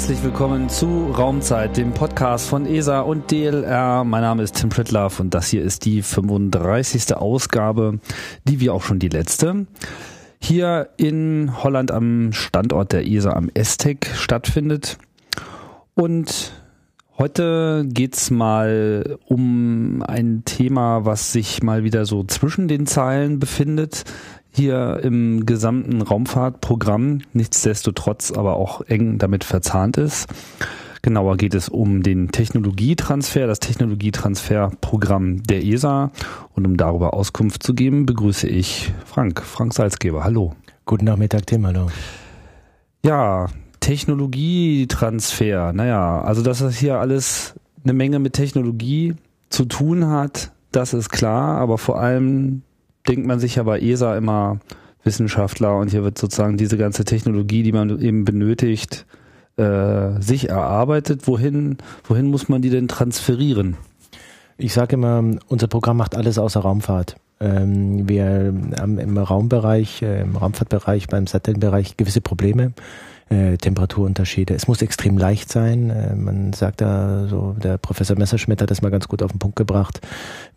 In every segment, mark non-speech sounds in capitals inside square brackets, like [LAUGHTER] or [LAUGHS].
Herzlich willkommen zu Raumzeit, dem Podcast von ESA und DLR. Mein Name ist Tim Pritlaff und das hier ist die 35. Ausgabe, die wie auch schon die letzte hier in Holland am Standort der ESA am ESTEC stattfindet. Und heute geht's mal um ein Thema, was sich mal wieder so zwischen den Zeilen befindet hier im gesamten Raumfahrtprogramm, nichtsdestotrotz aber auch eng damit verzahnt ist. Genauer geht es um den Technologietransfer, das Technologietransferprogramm der ESA. Und um darüber Auskunft zu geben, begrüße ich Frank, Frank Salzgeber. Hallo. Guten Nachmittag, Tim. Hallo. Ja, Technologietransfer. Naja, also dass das hier alles eine Menge mit Technologie zu tun hat, das ist klar. Aber vor allem denkt man sich ja bei ESA immer Wissenschaftler und hier wird sozusagen diese ganze Technologie, die man eben benötigt, äh, sich erarbeitet. Wohin, wohin muss man die denn transferieren? Ich sage immer, unser Programm macht alles außer Raumfahrt. Ähm, wir haben im Raumbereich, äh, im Raumfahrtbereich, beim Satellitenbereich gewisse Probleme äh, Temperaturunterschiede. Es muss extrem leicht sein. Äh, man sagt da so, der Professor Messerschmidt hat das mal ganz gut auf den Punkt gebracht.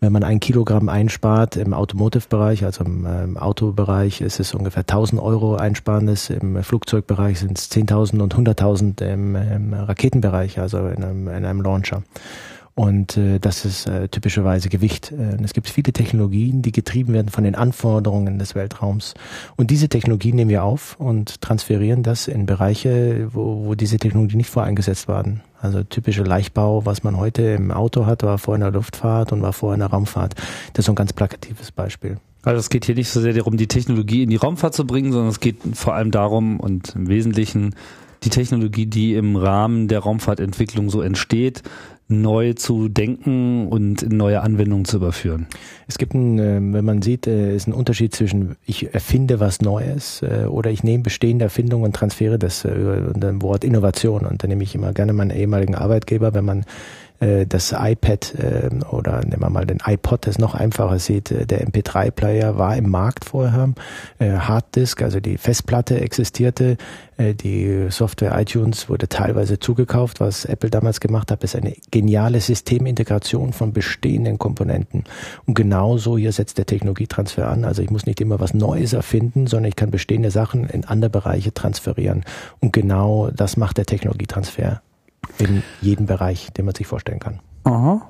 Wenn man ein Kilogramm einspart im Automotive-Bereich, also im, im Autobereich, ist es ungefähr 1000 Euro Einsparnis. Im Flugzeugbereich sind es 10.000 und 100.000 im, im Raketenbereich, also in einem, in einem Launcher. Und äh, das ist äh, typischerweise Gewicht. Äh, es gibt viele Technologien, die getrieben werden von den Anforderungen des Weltraums. Und diese Technologien nehmen wir auf und transferieren das in Bereiche, wo, wo diese Technologie nicht voreingesetzt waren. Also typische Leichtbau, was man heute im Auto hat, war vorher in der Luftfahrt und war vorher in der Raumfahrt. Das ist so ein ganz plakatives Beispiel. Also es geht hier nicht so sehr darum, die Technologie in die Raumfahrt zu bringen, sondern es geht vor allem darum und im Wesentlichen die Technologie, die im Rahmen der Raumfahrtentwicklung so entsteht, neu zu denken und in neue Anwendungen zu überführen. Es gibt ein, ähm, wenn man sieht, äh, ist ein Unterschied zwischen ich erfinde was Neues äh, oder ich nehme bestehende Erfindungen und transferiere das äh, unter dem Wort Innovation. Und da nehme ich immer gerne meinen ehemaligen Arbeitgeber, wenn man äh, das iPad äh, oder nehmen wir mal den iPod, das noch einfacher sieht, äh, der MP3-Player war im Markt vorher, äh, Harddisk, also die Festplatte existierte, äh, die Software iTunes wurde teilweise zugekauft. Was Apple damals gemacht hat, ist eine geniale Systemintegration von bestehenden Komponenten. Und genauso hier setzt der Technologietransfer an. Also ich muss nicht immer was Neues erfinden, sondern ich kann bestehende Sachen in andere Bereiche transferieren. Und genau das macht der Technologietransfer in jedem Bereich, den man sich vorstellen kann. Aha.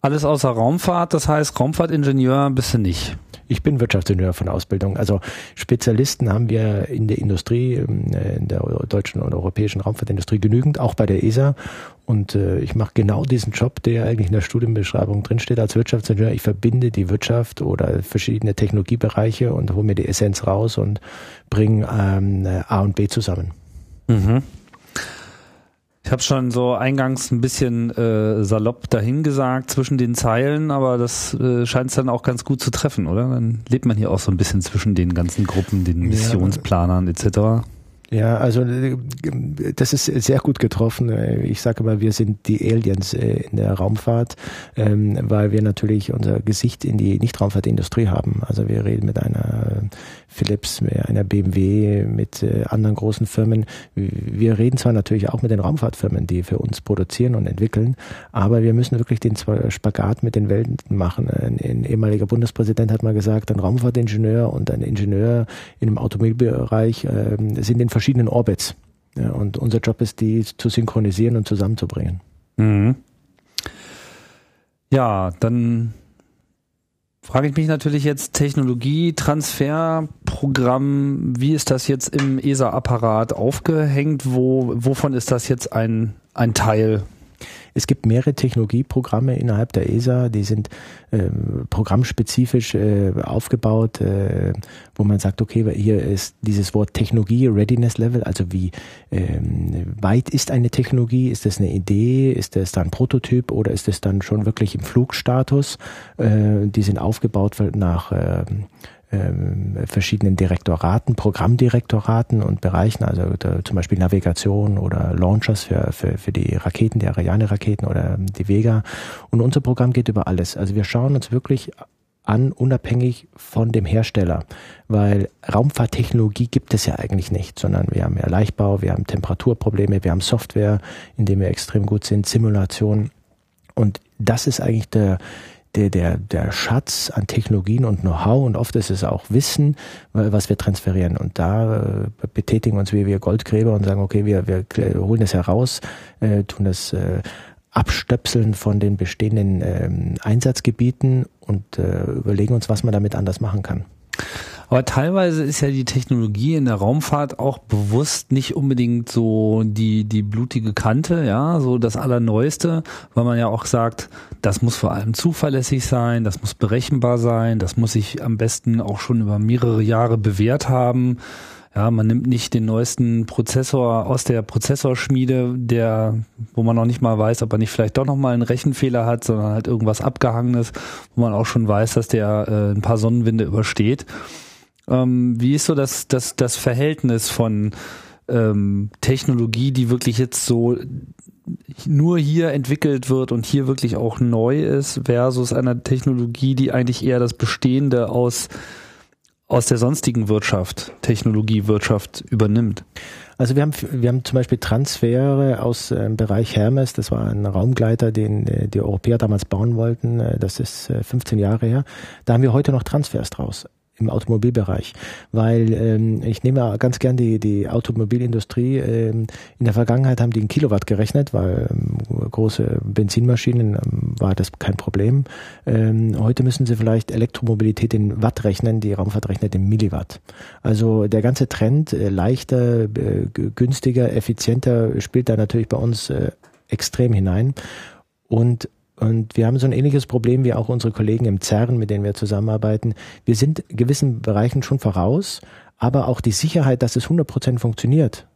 Alles außer Raumfahrt, das heißt Raumfahrtingenieur bist du nicht. Ich bin Wirtschaftsingenieur von Ausbildung. Also Spezialisten haben wir in der Industrie, ähm, in der deutschen und europäischen Raumfahrtindustrie genügend, auch bei der ESA. Und äh, ich mache genau diesen Job, der eigentlich in der Studienbeschreibung drinsteht als Wirtschaftsingenieur. Ich verbinde die Wirtschaft oder verschiedene Technologiebereiche und hole mir die Essenz raus und bringe ähm, A und B zusammen. Mhm. Ich habe schon so eingangs ein bisschen äh, salopp dahingesagt zwischen den Zeilen, aber das äh, scheint es dann auch ganz gut zu treffen, oder? Dann lebt man hier auch so ein bisschen zwischen den ganzen Gruppen, den Missionsplanern etc. Ja, also äh, das ist sehr gut getroffen. Ich sage mal, wir sind die Aliens äh, in der Raumfahrt, ähm, weil wir natürlich unser Gesicht in die Nicht-Raumfahrtindustrie haben. Also wir reden mit einer Philips, mit einer BMW, mit äh, anderen großen Firmen. Wir reden zwar natürlich auch mit den Raumfahrtfirmen, die für uns produzieren und entwickeln, aber wir müssen wirklich den Spagat mit den Welten machen. Ein ehemaliger Bundespräsident hat mal gesagt, ein Raumfahrtingenieur und ein Ingenieur in einem Automobilbereich ähm, sind in Orbits. Ja, und unser Job ist, die zu synchronisieren und zusammenzubringen. Mhm. Ja, dann frage ich mich natürlich jetzt Technologietransferprogramm, wie ist das jetzt im ESA-Apparat aufgehängt? Wo, wovon ist das jetzt ein, ein Teil? Es gibt mehrere Technologieprogramme innerhalb der ESA, die sind äh, programmspezifisch äh, aufgebaut, äh, wo man sagt, okay, hier ist dieses Wort Technologie, Readiness Level, also wie ähm, weit ist eine Technologie? Ist das eine Idee? Ist das dann Prototyp oder ist das dann schon wirklich im Flugstatus? Äh, die sind aufgebaut nach äh, ähm, verschiedenen Direktoraten, Programmdirektoraten und Bereichen, also zum Beispiel Navigation oder Launchers für, für, für die Raketen, die Ariane-Raketen oder die Vega. Und unser Programm geht über alles. Also wir schauen uns wirklich an, unabhängig von dem Hersteller. Weil Raumfahrttechnologie gibt es ja eigentlich nicht, sondern wir haben ja Leichtbau, wir haben Temperaturprobleme, wir haben Software, in dem wir extrem gut sind, Simulation. Und das ist eigentlich der, der, der, der Schatz an Technologien und Know-how und oft ist es auch Wissen, was wir transferieren. Und da äh, betätigen uns wir wie Goldgräber und sagen, okay, wir, wir holen das heraus, äh, tun das äh, abstöpseln von den bestehenden ähm, Einsatzgebieten und äh, überlegen uns, was man damit anders machen kann. Aber teilweise ist ja die Technologie in der Raumfahrt auch bewusst nicht unbedingt so die, die blutige Kante, ja, so das Allerneueste, weil man ja auch sagt, das muss vor allem zuverlässig sein, das muss berechenbar sein, das muss sich am besten auch schon über mehrere Jahre bewährt haben. Ja, man nimmt nicht den neuesten Prozessor aus der Prozessorschmiede, der, wo man noch nicht mal weiß, ob er nicht vielleicht doch noch mal einen Rechenfehler hat, sondern halt irgendwas abgehangenes, wo man auch schon weiß, dass der äh, ein paar Sonnenwinde übersteht. Ähm, wie ist so das, das, das Verhältnis von ähm, Technologie, die wirklich jetzt so nur hier entwickelt wird und hier wirklich auch neu ist, versus einer Technologie, die eigentlich eher das Bestehende aus aus der sonstigen Wirtschaft, Technologiewirtschaft übernimmt? Also wir haben, wir haben zum Beispiel Transfere aus dem ähm, Bereich Hermes, das war ein Raumgleiter, den äh, die Europäer damals bauen wollten, äh, das ist 15 äh, Jahre her. Da haben wir heute noch Transfers draus im Automobilbereich, weil ähm, ich nehme ganz gern die, die Automobilindustrie. Ähm, in der Vergangenheit haben die in Kilowatt gerechnet, weil ähm, große Benzinmaschinen ähm, war das kein Problem. Ähm, heute müssen sie vielleicht Elektromobilität in Watt rechnen, die Raumfahrt rechnet in Milliwatt. Also der ganze Trend äh, leichter, äh, günstiger, effizienter spielt da natürlich bei uns äh, extrem hinein. Und und wir haben so ein ähnliches Problem wie auch unsere Kollegen im CERN, mit denen wir zusammenarbeiten. Wir sind gewissen Bereichen schon voraus, aber auch die Sicherheit, dass es 100% funktioniert,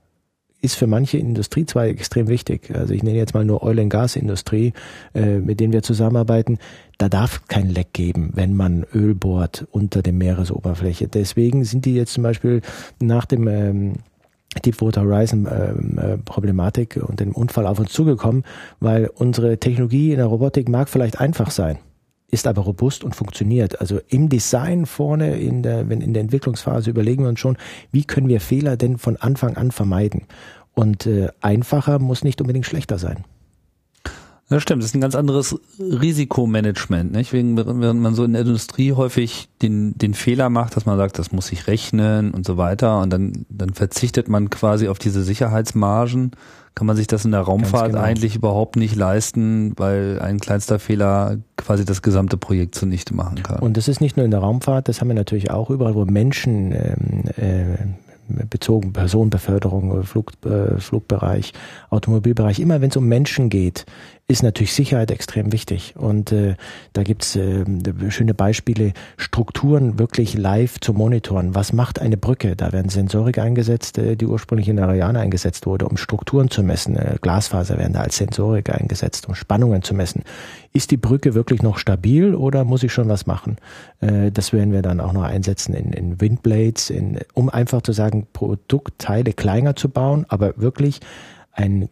ist für manche Industriezweige extrem wichtig. Also ich nenne jetzt mal nur Oil and Gas Industrie, äh, mit denen wir zusammenarbeiten. Da darf kein Leck geben, wenn man Öl bohrt unter der Meeresoberfläche. Deswegen sind die jetzt zum Beispiel nach dem ähm, Deepwater Horizon ähm, äh, Problematik und dem Unfall auf uns zugekommen, weil unsere Technologie in der Robotik mag vielleicht einfach sein, ist aber robust und funktioniert. Also im Design vorne in der, wenn in der Entwicklungsphase überlegen wir uns schon, wie können wir Fehler denn von Anfang an vermeiden? Und äh, einfacher muss nicht unbedingt schlechter sein. Das stimmt, das ist ein ganz anderes Risikomanagement, nicht? Wegen, während man so in der Industrie häufig den, den Fehler macht, dass man sagt, das muss sich rechnen und so weiter und dann, dann verzichtet man quasi auf diese Sicherheitsmargen, kann man sich das in der Raumfahrt genau. eigentlich überhaupt nicht leisten, weil ein kleinster Fehler quasi das gesamte Projekt zunichte machen kann. Und das ist nicht nur in der Raumfahrt, das haben wir natürlich auch überall, wo Menschen ähm, äh, bezogen Personenbeförderung, Flug, äh, Flugbereich, Automobilbereich, immer wenn es um Menschen geht, ist natürlich Sicherheit extrem wichtig. Und äh, da gibt's äh, schöne Beispiele, Strukturen wirklich live zu monitoren. Was macht eine Brücke? Da werden Sensorik eingesetzt, äh, die ursprünglich in Ariane eingesetzt wurde, um Strukturen zu messen. Äh, Glasfaser werden da als Sensorik eingesetzt, um Spannungen zu messen. Ist die Brücke wirklich noch stabil oder muss ich schon was machen? Äh, das werden wir dann auch noch einsetzen in, in Windblades, in, um einfach zu sagen, Produktteile kleiner zu bauen, aber wirklich einen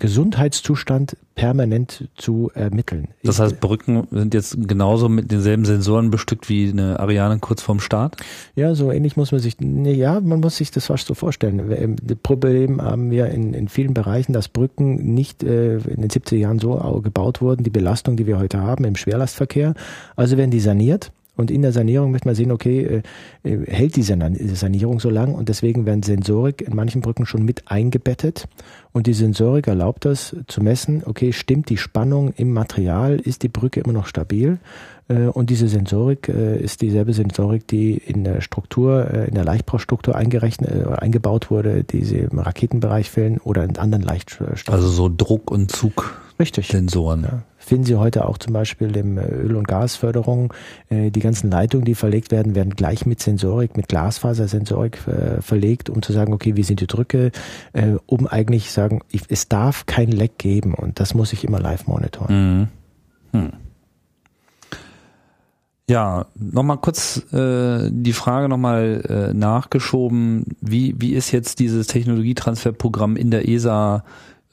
Gesundheitszustand permanent zu ermitteln. Das heißt, Brücken sind jetzt genauso mit denselben Sensoren bestückt wie eine Ariane kurz vorm Start? Ja, so ähnlich muss man sich, ja, man muss sich das fast so vorstellen. Das Problem haben wir in, in vielen Bereichen, dass Brücken nicht äh, in den 70er Jahren so gebaut wurden, die Belastung, die wir heute haben im Schwerlastverkehr. Also werden die saniert und in der Sanierung möchte man sehen, okay, äh, äh, hält diese Sanierung so lang und deswegen werden Sensorik in manchen Brücken schon mit eingebettet und die Sensorik erlaubt das zu messen, okay, stimmt die Spannung im Material, ist die Brücke immer noch stabil äh, und diese Sensorik ist dieselbe Sensorik, die in der Struktur, in der Leichtbaustruktur eingerechnet, eingebaut wurde, die sie im Raketenbereich fehlen oder in anderen Leichtstoffen. Also so Druck- und Zug. Richtig. Sensoren. Ja finden Sie heute auch zum Beispiel im äh, Öl- und Gasförderung. Äh, die ganzen Leitungen, die verlegt werden, werden gleich mit Sensorik, mit Glasfasersensorik äh, verlegt, um zu sagen, okay, wie sind die Drücke, um eigentlich sagen, es darf kein Leck geben und das muss ich immer live monitoren. Mhm. Hm. Ja, nochmal kurz äh, die Frage nochmal äh, nachgeschoben, wie, wie ist jetzt dieses Technologietransferprogramm in der ESA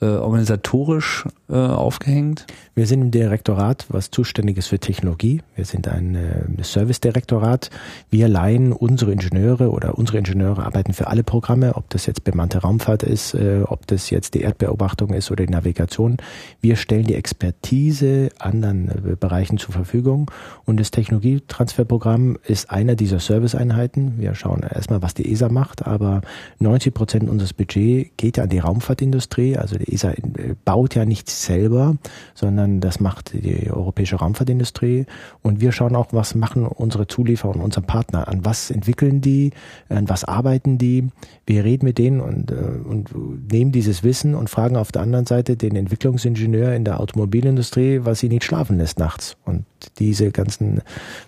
äh, organisatorisch äh, aufgehängt? Wir sind im Direktorat, was zuständig ist für Technologie. Wir sind ein äh, Service-Direktorat. Wir leihen unsere Ingenieure oder unsere Ingenieure arbeiten für alle Programme, ob das jetzt bemannte Raumfahrt ist, äh, ob das jetzt die Erdbeobachtung ist oder die Navigation. Wir stellen die Expertise anderen äh, Bereichen zur Verfügung und das Technologietransferprogramm ist einer dieser Serviceeinheiten. Wir schauen erstmal, was die ESA macht, aber 90 Prozent unseres Budgets geht ja an die Raumfahrtindustrie, also die ESA äh, baut ja nichts selber, sondern das macht die europäische Raumfahrtindustrie. Und wir schauen auch, was machen unsere Zulieferer und unsere Partner, an was entwickeln die, an was arbeiten die. Wir reden mit denen und, äh, und nehmen dieses Wissen und fragen auf der anderen Seite den Entwicklungsingenieur in der Automobilindustrie, was sie nicht schlafen lässt nachts. Und diese ganzen,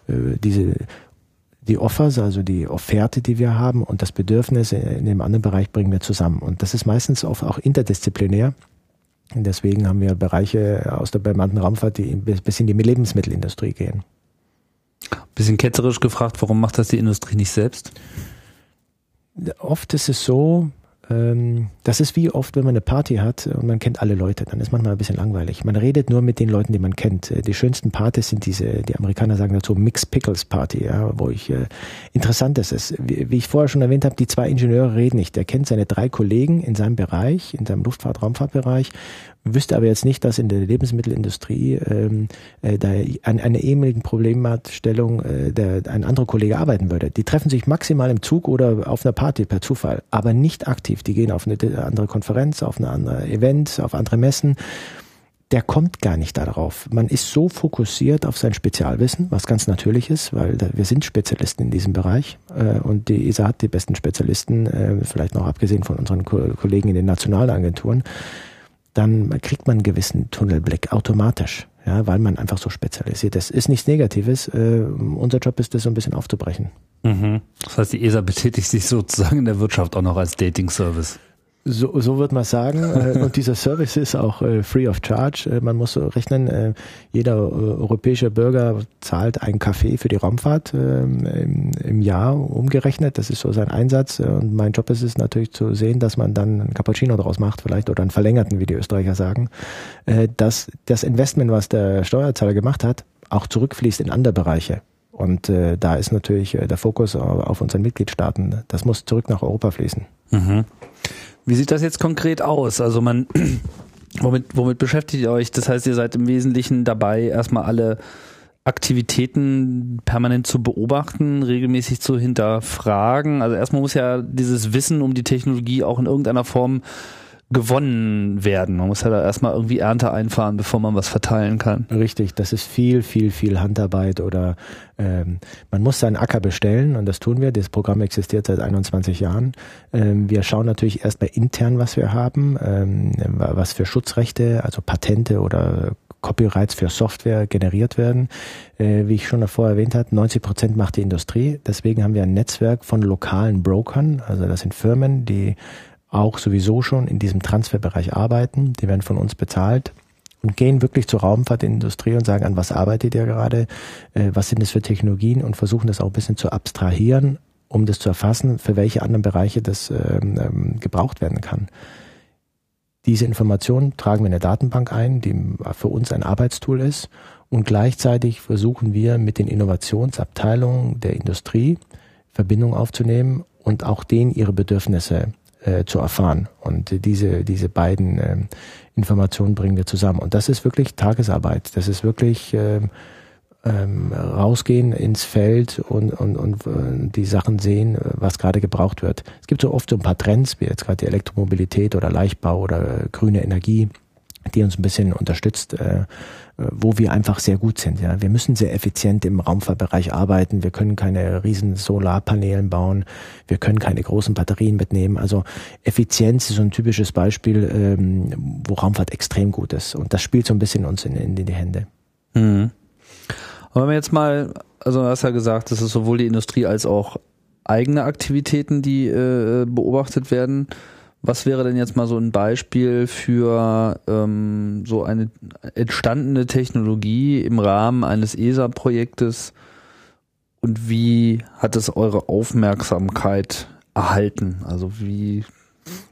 äh, diese die Offers, also die Offerte, die wir haben und das Bedürfnis in dem anderen Bereich bringen wir zusammen. Und das ist meistens oft auch interdisziplinär. Deswegen haben wir Bereiche aus der bemannten Raumfahrt, die bis in die Lebensmittelindustrie gehen. Bisschen ketzerisch gefragt, warum macht das die Industrie nicht selbst? Oft ist es so, ähm, das ist wie oft, wenn man eine Party hat und man kennt alle Leute, dann ist manchmal ein bisschen langweilig. Man redet nur mit den Leuten, die man kennt. Äh, die schönsten Partys sind diese, die Amerikaner sagen dazu Mixed Pickles Party, ja, wo ich äh, interessant ist es. Wie, wie ich vorher schon erwähnt habe, die zwei Ingenieure reden nicht. Er kennt seine drei Kollegen in seinem Bereich, in seinem Luftfahrt-Raumfahrtbereich wüsste aber jetzt nicht, dass in der Lebensmittelindustrie ähm, äh, da an einer ehemaligen Problemstellung äh, der, ein anderer Kollege arbeiten würde. Die treffen sich maximal im Zug oder auf einer Party per Zufall, aber nicht aktiv. Die gehen auf eine andere Konferenz, auf eine andere Event, auf andere Messen. Der kommt gar nicht darauf. Man ist so fokussiert auf sein Spezialwissen, was ganz natürlich ist, weil wir sind Spezialisten in diesem Bereich äh, und die ESA hat die besten Spezialisten, äh, vielleicht noch abgesehen von unseren Ko Kollegen in den nationalen Agenturen dann kriegt man einen gewissen Tunnelblick automatisch, ja, weil man einfach so spezialisiert ist. Ist nichts Negatives. Äh, unser Job ist das so ein bisschen aufzubrechen. Mhm. Das heißt, die ESA betätigt sich sozusagen in der Wirtschaft auch noch als Dating-Service. So, so wird man sagen. [LAUGHS] Äh, und dieser Service ist auch äh, free of charge. Äh, man muss rechnen, jeder europäische Bürger zahlt einen Kaffee für die Raumfahrt ähm, im, Jahr umgerechnet. Das ist so sein Einsatz. Und mein Job ist es natürlich zu sehen, dass man dann einen Cappuccino draus macht, vielleicht oder einen verlängerten, wie die Österreicher sagen. Dass das Investment, was der Steuerzahler gemacht hat, auch zurückfließt in andere Bereiche. Und äh, da ist natürlich äh, der Fokus auf unseren Mitgliedstaaten. Das muss zurück nach Europa fließen. Mhm. Wie sieht das jetzt konkret aus? Also man, [CLEARS THROAT] womit, womit beschäftigt ihr euch? Das heißt, ihr seid im Wesentlichen dabei, erstmal alle Aktivitäten permanent zu beobachten, regelmäßig zu hinterfragen. Also erstmal muss ja dieses Wissen um die Technologie auch in irgendeiner Form gewonnen werden. Man muss ja da erstmal irgendwie Ernte einfahren, bevor man was verteilen kann. Richtig, das ist viel, viel, viel Handarbeit oder ähm, man muss seinen Acker bestellen und das tun wir. Das Programm existiert seit 21 Jahren. Ähm, wir schauen natürlich erstmal intern, was wir haben, ähm, was für Schutzrechte, also Patente oder Copyrights für Software generiert werden. Äh, wie ich schon davor erwähnt habe, 90 Prozent macht die Industrie. Deswegen haben wir ein Netzwerk von lokalen Brokern. Also das sind Firmen, die auch sowieso schon in diesem Transferbereich arbeiten. Die werden von uns bezahlt und gehen wirklich zur Raumfahrtindustrie und sagen, an was arbeitet ihr gerade, äh, was sind das für Technologien und versuchen das auch ein bisschen zu abstrahieren, um das zu erfassen, für welche anderen Bereiche das ähm, ähm, gebraucht werden kann. Diese Informationen tragen wir in eine Datenbank ein, die für uns ein Arbeitstool ist und gleichzeitig versuchen wir mit den Innovationsabteilungen der Industrie Verbindung aufzunehmen und auch denen ihre Bedürfnisse äh, zu erfahren. Und diese, diese beiden äh, Informationen bringen wir zusammen. Und das ist wirklich Tagesarbeit. Das ist wirklich äh, ähm, rausgehen ins Feld und, und, und äh, die Sachen sehen, was gerade gebraucht wird. Es gibt so oft so ein paar Trends, wie jetzt gerade die Elektromobilität oder Leichtbau oder äh, grüne Energie, die uns ein bisschen unterstützt, äh, wo wir einfach sehr gut sind. Ja, wir müssen sehr effizient im Raumfahrtbereich arbeiten. Wir können keine riesen Solarpanelen bauen. Wir können keine großen Batterien mitnehmen. Also Effizienz ist so ein typisches Beispiel, ähm, wo Raumfahrt extrem gut ist. Und das spielt so ein bisschen uns in, in die Hände. Mhm. Aber wenn wir jetzt mal, also du hast ja gesagt, das ist sowohl die Industrie als auch eigene Aktivitäten, die äh, beobachtet werden. Was wäre denn jetzt mal so ein Beispiel für ähm, so eine entstandene Technologie im Rahmen eines ESA-Projektes und wie hat es eure Aufmerksamkeit erhalten? Also wie,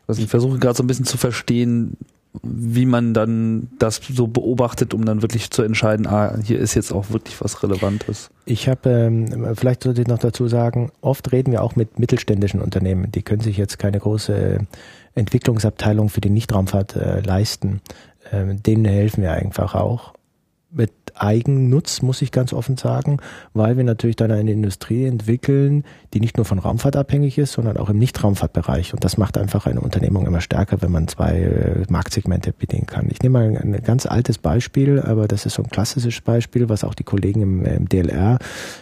also ich versuche gerade so ein bisschen zu verstehen, wie man dann das so beobachtet, um dann wirklich zu entscheiden, ah, hier ist jetzt auch wirklich was Relevantes. Ich habe, ähm, vielleicht sollte ich noch dazu sagen, oft reden wir auch mit mittelständischen Unternehmen, die können sich jetzt keine große Entwicklungsabteilung für die Nichtraumfahrt äh, leisten. Ähm, denen helfen wir einfach auch mit Eigennutz, muss ich ganz offen sagen, weil wir natürlich dann eine Industrie entwickeln, die nicht nur von Raumfahrt abhängig ist, sondern auch im Nichtraumfahrtbereich. Und das macht einfach eine Unternehmung immer stärker, wenn man zwei äh, Marktsegmente bedienen kann. Ich nehme mal ein ganz altes Beispiel, aber das ist so ein klassisches Beispiel, was auch die Kollegen im, im DLR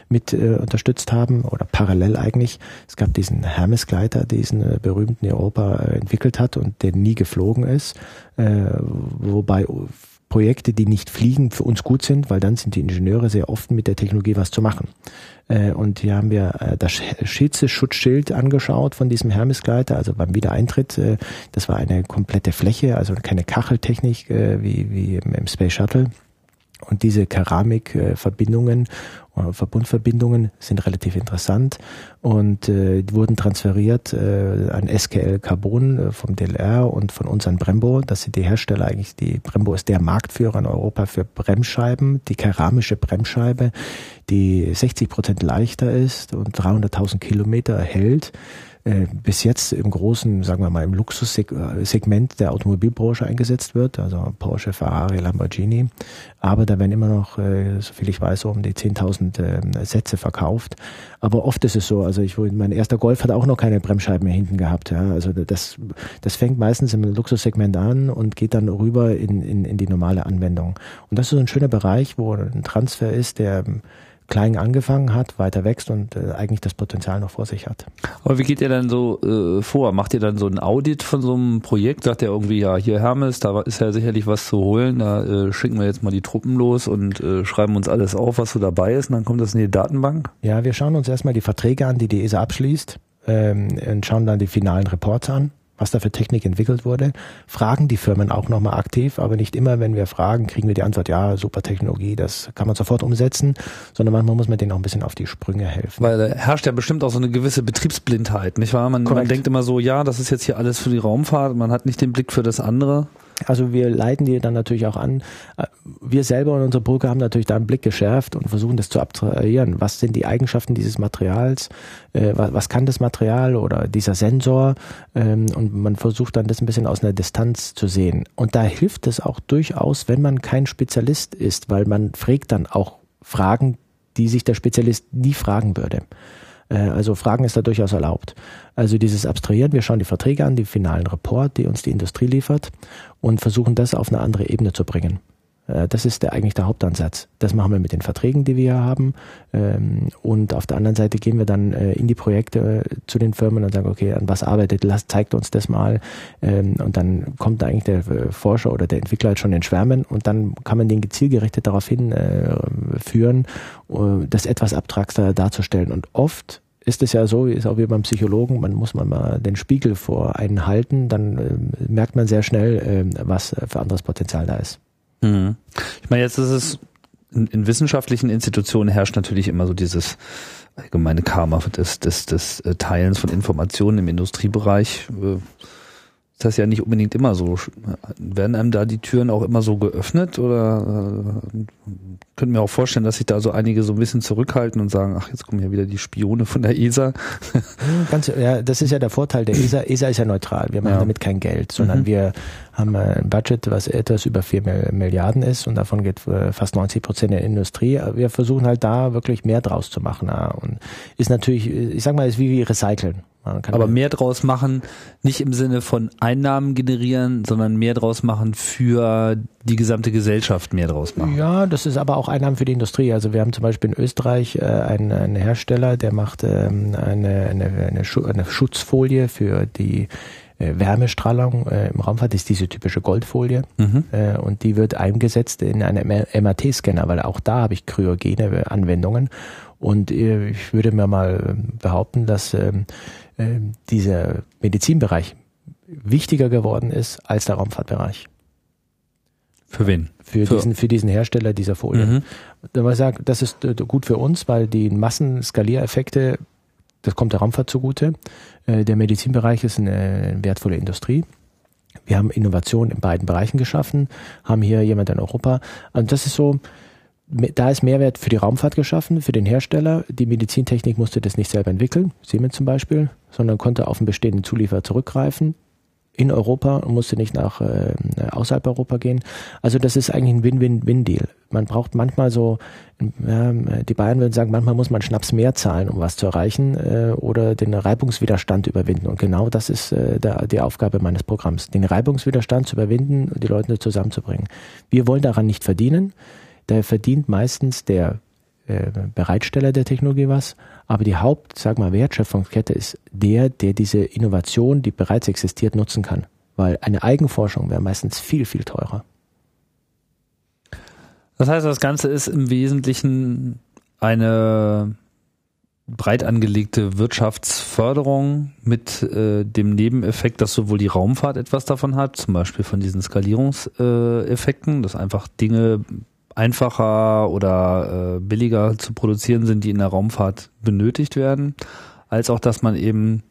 mit äh, unterstützt haben oder parallel eigentlich. Es gab diesen Hermes-Gleiter, diesen äh, berühmten Europa äh, entwickelt hat und der nie geflogen ist, äh, wobei Projekte, die nicht fliegen, für uns gut sind, weil dann sind die Ingenieure sehr oft mit der Technologie was zu machen. Äh, und hier haben wir äh, das Schütze-Schutzschild angeschaut von diesem Hermes-Gleiter, also beim Wiedereintritt. Äh, das war eine komplette Fläche, also keine Kacheltechnik wie, wie im Space Shuttle. Und diese Keramikverbindungen äh, Verbundverbindungen sind relativ interessant und äh, wurden transferiert äh, an SKL Carbon äh, vom DLR und von uns an Brembo. Das sind die Hersteller eigentlich. Die Brembo ist der Marktführer in Europa für Bremsscheiben, die keramische Bremsscheibe, die 60 Prozent leichter ist und 300.000 Kilometer hält äh, bis jetzt im großen, sagen wir mal, im Luxussegment der Automobilbranche eingesetzt wird, also Porsche, Ferrari, Lamborghini. Aber da werden immer noch, äh, so viel ich weiß, um die 10.000 äh, Sätze verkauft. Aber oft ist es so, also ich, mein erster Golf hat auch noch keine Bremsscheiben mehr hinten gehabt. Ja. Also das, das fängt meistens im Luxussegment an und geht dann rüber in, in, in die normale Anwendung. Und das ist so ein schöner Bereich, wo ein Transfer ist, der klein angefangen hat, weiter wächst und äh, eigentlich das Potenzial noch vor sich hat. Aber wie geht ihr dann so äh, vor? Macht ihr dann so ein Audit von so einem Projekt? Sagt ihr irgendwie, ja, hier Hermes, da ist ja sicherlich was zu holen, da äh, schicken wir jetzt mal die Truppen los und äh, schreiben uns alles auf, was so dabei ist und dann kommt das in die Datenbank? Ja, wir schauen uns erstmal die Verträge an, die die ESA abschließt ähm, und schauen dann die finalen Reports an was da für Technik entwickelt wurde, fragen die Firmen auch nochmal aktiv, aber nicht immer, wenn wir fragen, kriegen wir die Antwort, ja, super Technologie, das kann man sofort umsetzen, sondern manchmal muss man denen auch ein bisschen auf die Sprünge helfen. Weil da herrscht ja bestimmt auch so eine gewisse Betriebsblindheit, nicht wahr? Man, man denkt immer so, ja, das ist jetzt hier alles für die Raumfahrt, man hat nicht den Blick für das andere. Also wir leiten die dann natürlich auch an. Wir selber und unsere Brücke haben natürlich da einen Blick geschärft und versuchen das zu abstrahieren. Was sind die Eigenschaften dieses Materials? Äh, was, kann das Material oder dieser Sensor? Ähm, und man versucht dann das ein bisschen aus einer Distanz zu sehen. Und da hilft es auch durchaus, wenn man kein Spezialist ist, weil man fragt dann auch Fragen, die sich der Spezialist nie fragen würde. Äh, also Fragen ist da durchaus erlaubt. Also dieses Abstrahieren, wir schauen die Verträge an, die finalen Report, die uns die Industrie liefert und versuchen das auf eine andere Ebene zu bringen. Äh, das ist der, eigentlich der Hauptansatz. Das machen wir mit den Verträgen, die wir haben. Ähm, und auf der anderen Seite gehen wir dann äh, in die Projekte äh, zu den Firmen und sagen, okay, an was arbeitet, lasst, zeigt uns das mal. Ähm, und dann kommt eigentlich der Forscher oder der Entwickler halt schon in Schwärmen und dann kann man den gezielgerichtet darauf hinführen, das etwas abstrakter darzustellen. Und oft ist es ja so, ist auch wie beim Psychologen, man muss man mal den Spiegel vor einen halten, dann äh, merkt man sehr schnell, was für anderes Potenzial da ist. Mhm. Ich meine, jetzt ist es in, in, wissenschaftlichen Institutionen herrscht natürlich immer so dieses allgemeine Karma des, des, des äh, Teilens von Informationen im Industriebereich. Äh, ist das ja nicht unbedingt immer so. Werden einem da die Türen auch immer so geöffnet oder äh, könnte mir auch vorstellen, dass sich da so einige so ein bisschen zurückhalten und sagen, ach, jetzt kommen ja wieder die Spione von der ESA. Ganz, ja, das ist ja der Vorteil der ESA. ESA ist ja neutral. Wir machen ja. damit kein Geld, sondern mhm. wir haben ein Budget, was etwas über vier Milliarden ist und davon geht äh, fast 90 Prozent in der Industrie. Wir versuchen halt da wirklich mehr draus zu machen. Und ist natürlich, ich sag mal, ist wie Recyceln. Aber mehr draus machen, nicht im Sinne von Einnahmen generieren, sondern mehr draus machen für die gesamte Gesellschaft mehr draus machen. Ja, das ist aber auch Einnahmen für die Industrie. Also wir haben zum Beispiel in Österreich äh, einen, einen Hersteller, der macht ähm, eine, eine, eine, eine Schutzfolie für die äh, Wärmestrahlung äh, im Raumfahrt ist diese typische Goldfolie mhm. äh, und die wird eingesetzt in einem MRT-Scanner, weil auch da habe ich kryogene Anwendungen und äh, ich würde mir mal behaupten, dass ähm, äh, dieser Medizinbereich wichtiger geworden ist als der Raumfahrtbereich. Für wen? Für, für, diesen, für diesen Hersteller dieser Folie. Mhm. Da sagen, das ist äh, gut für uns, weil die Massenskaliereffekte, das kommt der Raumfahrt zugute. Äh, der Medizinbereich ist eine wertvolle Industrie. Wir haben Innovation in beiden Bereichen geschaffen, haben hier jemand in Europa. Und das ist so, da ist Mehrwert für die Raumfahrt geschaffen, für den Hersteller. Die Medizintechnik musste das nicht selber entwickeln, Siemens zum Beispiel, sondern konnte auf einen bestehenden Zulieferer zurückgreifen in Europa und musste nicht nach äh, außerhalb Europa gehen. Also das ist eigentlich ein Win-Win-Win-Deal. Man braucht manchmal so, ja, die Bayern würden sagen, manchmal muss man Schnaps mehr zahlen, um was zu erreichen äh, oder den Reibungswiderstand überwinden. Und genau das ist äh, der, die Aufgabe meines Programms, den Reibungswiderstand zu überwinden und die Leute zusammenzubringen. Wir wollen daran nicht verdienen. Da verdient meistens der äh, Bereitsteller der Technologie was, aber die Haupt, sag mal, Wertschöpfungskette ist der, der diese Innovation, die bereits existiert, nutzen kann. Weil eine Eigenforschung wäre meistens viel, viel teurer. Das heißt, das Ganze ist im Wesentlichen eine breit angelegte Wirtschaftsförderung mit äh, dem Nebeneffekt, dass sowohl die Raumfahrt etwas davon hat, zum Beispiel von diesen Skalierungseffekten, dass einfach Dinge einfacher oder äh, billiger zu produzieren sind, die in der Raumfahrt benötigt werden, als auch, dass man eben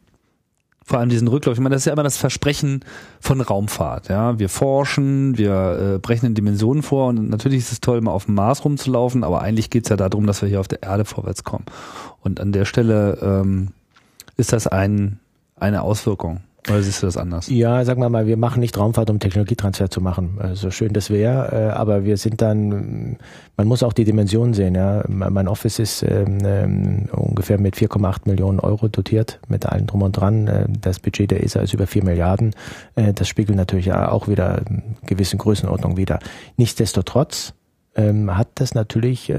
vor allem diesen Rücklauf, ich meine, das ist ja immer das Versprechen von Raumfahrt. Ja, wir forschen, wir äh, brechen in Dimensionen vor und natürlich ist es toll, mal auf dem Mars rumzulaufen, aber eigentlich geht es ja darum, dass wir hier auf der Erde vorwärts kommen. Und an der Stelle ähm, ist das ein, eine Auswirkung. Oder siehst du das anders? Ja, sagen wir mal, wir machen nicht Raumfahrt, um Technologietransfer zu machen. So also schön das wäre, äh, aber wir sind dann, man muss auch die Dimension sehen. Ja, Mein Office ist ähm, ähm ungefähr mit 4,8 Millionen Euro dotiert, mit allem drum und dran. Äh, das Budget der ESA ist über 4 Milliarden. Äh, das spiegelt natürlich auch wieder gewissen Größenordnung wider. Nichtsdestotrotz ähm, hat das natürlich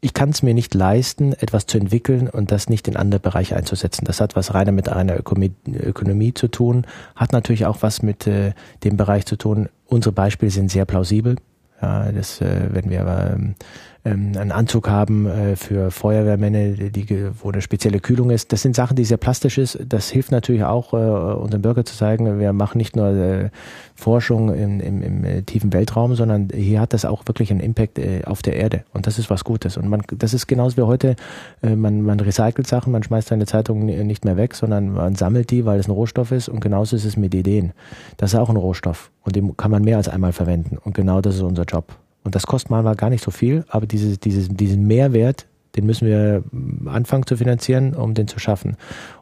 ich kann es mir nicht leisten, etwas zu entwickeln und das nicht in andere Bereiche einzusetzen. Das hat was reiner mit einer Ökonomie, Ökonomie zu tun, hat natürlich auch was mit äh, dem Bereich zu tun. Unsere Beispiele sind sehr plausibel. Ja, das, äh, wenn wir ähm, ähm, einen Anzug haben äh, für Feuerwehrmänner, die, wo eine spezielle Kühlung ist. Das sind Sachen, die sehr plastisch ist. Das hilft natürlich auch, äh, unseren Bürger zu zeigen, wir machen nicht nur äh, Forschung im, im, im äh, tiefen Weltraum, sondern hier hat das auch wirklich einen Impact äh, auf der Erde. Und das ist was Gutes. Und man, das ist genauso wie heute, äh, man, man recycelt Sachen, man schmeißt seine Zeitung nicht mehr weg, sondern man sammelt die, weil es ein Rohstoff ist. Und genauso ist es mit Ideen. Das ist auch ein Rohstoff. Und den kann man mehr als einmal verwenden. Und genau das ist unser Job. Und das kostet manchmal gar nicht so viel, aber dieses, dieses, diesen Mehrwert, den müssen wir anfangen zu finanzieren, um den zu schaffen.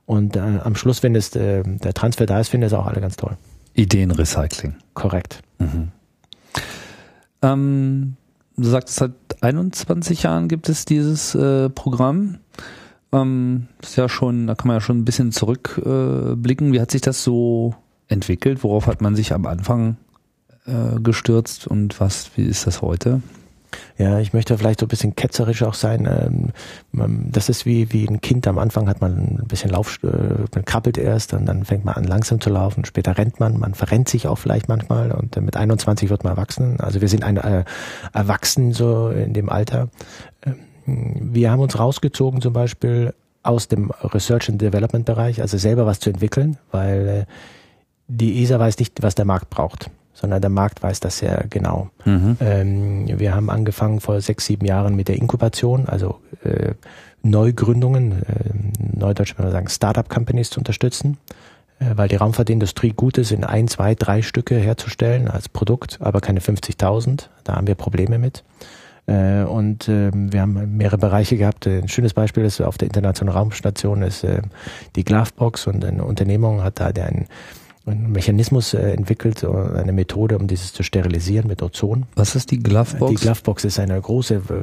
Und äh, am Schluss, wenn es, äh, der Transfer da ist, finden es auch alle ganz toll. Ideenrecycling. Korrekt. Mhm. Ähm, du sagst, seit 21 Jahren gibt es dieses äh, Programm. Ähm, ist ja schon, da kann man ja schon ein bisschen zurückblicken. Wie hat sich das so entwickelt? Worauf hat man sich am Anfang äh, gestürzt und was, wie ist das heute? Ja, ich möchte vielleicht so ein bisschen ketzerisch auch sein. Ähm, das ist wie, wie ein Kind. Am Anfang hat man ein bisschen Lauf, äh, man krabbelt erst und dann fängt man an langsam zu laufen. Später rennt man, man verrennt sich auch vielleicht manchmal und mit 21 wird man erwachsen. Also wir sind ein äh, Erwachsen so in dem Alter. Ähm, wir haben uns rausgezogen zum Beispiel aus dem Research and Development Bereich, also selber was zu entwickeln, weil äh, die ESA weiß nicht, was der Markt braucht sondern der Markt weiß das sehr genau. Mhm. Ähm, wir haben angefangen vor sechs, sieben Jahren mit der Inkubation, also äh, Neugründungen, äh, neudeutsch würde man sagen Startup-Companies zu unterstützen, äh, weil die Raumfahrtindustrie gut ist, in ein, zwei, drei Stücke herzustellen als Produkt, aber keine 50.000. Da haben wir Probleme mit. Äh, und äh, wir haben mehrere Bereiche gehabt. Ein schönes Beispiel ist auf der Internationalen Raumstation ist äh, die Glovebox und eine Unternehmung hat da einen einen Mechanismus äh, entwickelt, eine Methode, um dieses zu sterilisieren mit Ozon. Was ist die Glovebox? Die Glovebox ist eine große äh,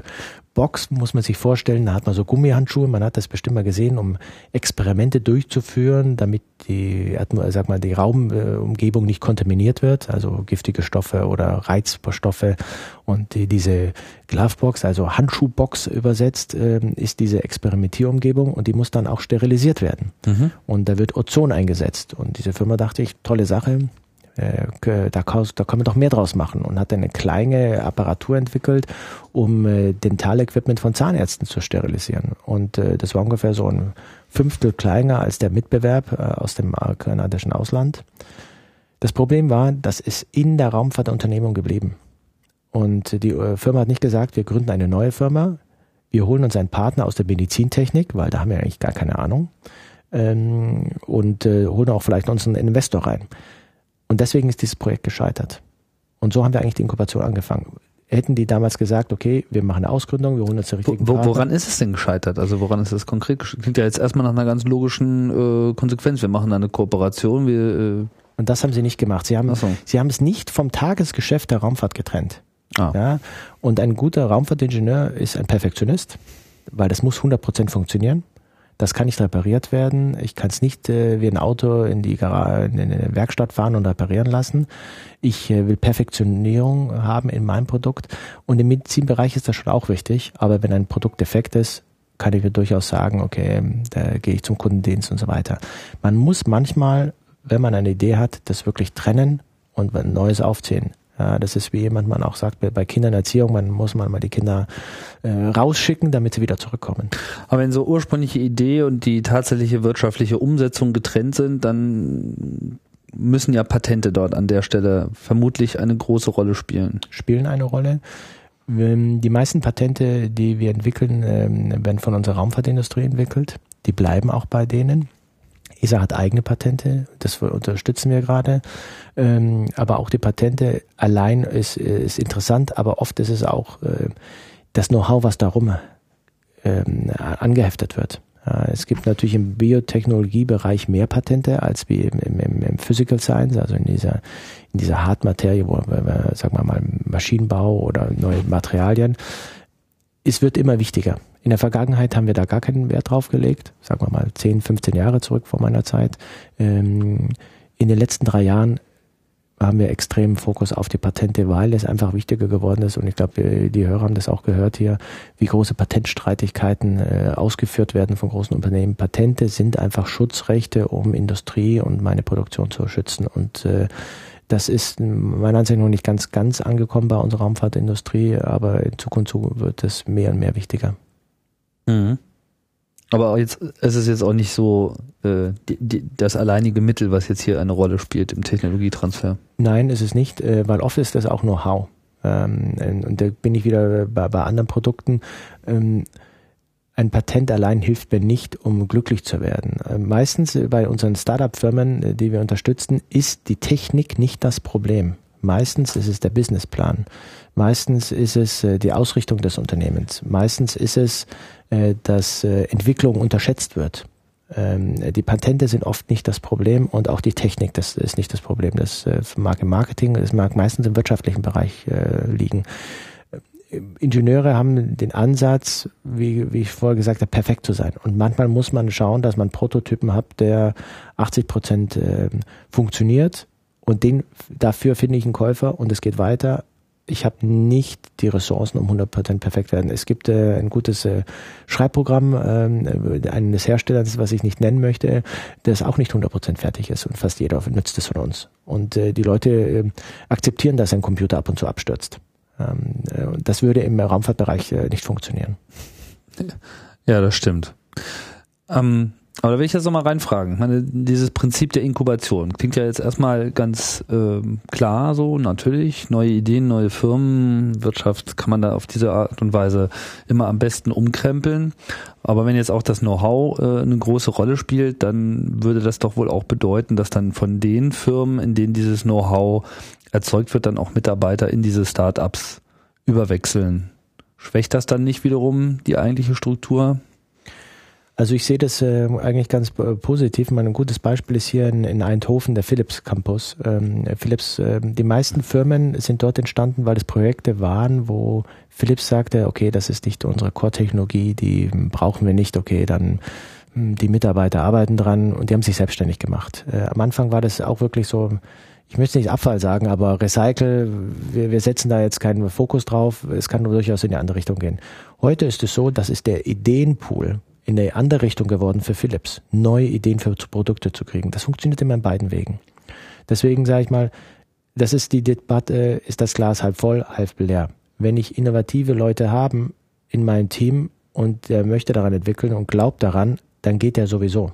Box, muss man sich vorstellen. Da hat man so Gummihandschuhe, man hat das bestimmt mal gesehen, um Experimente durchzuführen, damit die, sag mal, die Raumumgebung nicht kontaminiert wird, also giftige Stoffe oder Reizstoffe. Und die, diese Glovebox, also Handschuhbox übersetzt, ähm, ist diese Experimentierumgebung und die muss dann auch sterilisiert werden. Mhm. Und da wird Ozon eingesetzt. Und diese Firma dachte ich, tolle Sache, äh, da, da können wir doch mehr draus machen und hat eine kleine Apparatur entwickelt, um äh, Dentalequipment von Zahnärzten zu sterilisieren. Und äh, das war ungefähr so ein Fünftel kleiner als der Mitbewerb äh, aus dem kanadischen Ausland. Das Problem war, das ist in der Raumfahrtunternehmung geblieben. Und die äh, Firma hat nicht gesagt, wir gründen eine neue Firma, wir holen uns einen Partner aus der Medizintechnik, weil da haben wir eigentlich gar keine Ahnung, ähm, und äh, holen auch vielleicht uns einen Investor rein Und deswegen ist dieses Projekt gescheitert. Und so haben wir eigentlich die Inkubation angefangen. Hätten die damals gesagt, okay, wir machen eine Ausgründung, wir holen uns die richtigen wo, Woran ist es denn gescheitert? Also woran ist es konkret gescheitert? Klingt ja jetzt erstmal nach einer ganz logischen äh, Konsequenz. Wir machen eine Kooperation, wir äh und das haben sie nicht gemacht. Sie haben, so. sie haben es nicht vom Tagesgeschäft der Raumfahrt getrennt. Ah. Ja, und ein guter Raumfahrtingenieur ist ein Perfektionist, weil das muss 100% funktionieren. Das kann nicht repariert werden. Ich kann es nicht äh, wie ein Auto in die, Gar in die Werkstatt fahren und reparieren lassen. Ich äh, will Perfektionierung haben in meinem Produkt. Und im Medizinbereich ist das schon auch wichtig. Aber wenn ein Produkt defekt ist, kann ich mir durchaus sagen, okay, da gehe ich zum Kundendienst und so weiter. Man muss manchmal, wenn man eine Idee hat, das wirklich trennen und ein Neues aufziehen. Ja, das ist wie jemand man auch sagt, bei Kindererziehung, man muss man mal die Kinder äh, rausschicken, damit sie wieder zurückkommen. Aber wenn so ursprüngliche Idee und die tatsächliche wirtschaftliche Umsetzung getrennt sind, dann müssen ja Patente dort an der Stelle vermutlich eine große Rolle spielen. Spielen eine Rolle. Die meisten Patente, die wir entwickeln, ähm, werden von unserer Raumfahrtindustrie entwickelt. Die bleiben auch bei denen. ESA hat eigene Patente, das unterstützen wir gerade. Ähm, aber auch die Patente allein ist, ist interessant, aber oft ist es auch äh, das Know-how, was darum ähm, angeheftet wird. Es gibt natürlich im Biotechnologiebereich mehr Patente als wie im, im, im Physical Science, also in dieser, in dieser Hartmaterie, wo sagen wir mal, Maschinenbau oder neue Materialien. Es wird immer wichtiger. In der Vergangenheit haben wir da gar keinen Wert drauf gelegt, sagen wir mal 10, 15 Jahre zurück vor meiner Zeit. Ähm, in den letzten drei Jahren haben wir extremen Fokus auf die Patente, weil es einfach wichtiger geworden ist. Und ich glaube, die Hörer haben das auch gehört hier, wie große Patentstreitigkeiten äh, ausgeführt werden von großen Unternehmen. Patente sind einfach Schutzrechte, um Industrie und meine Produktion zu schützen. Und äh, das ist meiner Ansicht nach noch nicht ganz, ganz angekommen bei unserer Raumfahrtindustrie, aber in Zukunft wird es mehr und mehr wichtiger. Mhm. Aber jetzt, es ist jetzt auch nicht so äh, die, die, das alleinige Mittel, was jetzt hier eine Rolle spielt im Technologietransfer. Nein, ist es nicht, äh, weil oft ist das auch Know-how. Ähm, und da bin ich wieder bei, bei anderen Produkten. Ähm, ein Patent allein hilft mir nicht, um glücklich zu werden. Äh, meistens bei unseren Startup-Firmen, äh, die wir unterstützen, ist die Technik nicht das Problem. Meistens ist es der Businessplan. Meistens ist es äh, die Ausrichtung des Unternehmens. Meistens ist es, äh, dass äh, Entwicklung unterschätzt wird. Ähm, die Patente sind oft nicht das Problem und auch die Technik, das ist nicht das Problem. Das mag im Marketing, das mag meistens im wirtschaftlichen Bereich liegen. Ingenieure haben den Ansatz, wie, wie ich vorher gesagt habe, perfekt zu sein. Und manchmal muss man schauen, dass man Prototypen hat, der 80 Prozent funktioniert und den, dafür finde ich einen Käufer und es geht weiter. Ich habe nicht die Ressourcen, um 100% perfekt werden. Es gibt äh, ein gutes äh, Schreibprogramm äh, eines Herstellers, was ich nicht nennen möchte, das auch nicht 100% fertig ist und fast jeder nützt es von uns. Und äh, die Leute äh, akzeptieren, dass ein Computer ab und zu abstürzt. Ähm, äh, das würde im Raumfahrtbereich äh, nicht funktionieren. [LAUGHS] Ja, das stimmt. Ähm aber da will ich jetzt nochmal reinfragen. Ich meine, dieses Prinzip der Inkubation klingt ja jetzt erstmal ganz äh, klar so, natürlich. Neue Ideen, neue Firmen, Wirtschaft kann man da auf diese Art und Weise immer am besten umkrempeln. Aber wenn jetzt auch das Know-how äh, eine große Rolle spielt, dann würde das doch wohl auch bedeuten, dass dann von den Firmen, in denen dieses Know-how erzeugt wird, dann auch Mitarbeiter in diese Start-ups überwechseln. Schwächt das dann nicht wiederum die eigentliche Struktur? Also ich sehe das äh, eigentlich ganz äh, positiv. Mein, ein gutes Beispiel ist hier in, in Eindhoven der Philips Campus. Ähm, Philips, äh, die meisten Firmen sind dort entstanden, weil es Projekte waren, wo Philips sagte, okay, das ist nicht unsere Core-Technologie, die brauchen wir nicht, okay, dann hm, die Mitarbeiter arbeiten dran und die haben sich selbstständig gemacht. Äh, am Anfang war das auch wirklich so, ich möchte nicht Abfall sagen, aber Recycle, wir, wir setzen da jetzt keinen Fokus drauf, es kann durchaus in die andere Richtung gehen. Heute ist es so, das ist der Ideenpool in eine andere Richtung geworden für Philips, neue Ideen für Produkte zu kriegen. Das funktioniert immer in beiden Wegen. Deswegen sage ich mal, das ist die Debatte, ist das Glas halb voll, halb leer. Wenn ich innovative Leute haben in meinem Team und der möchte daran entwickeln und glaubt daran, dann geht er sowieso.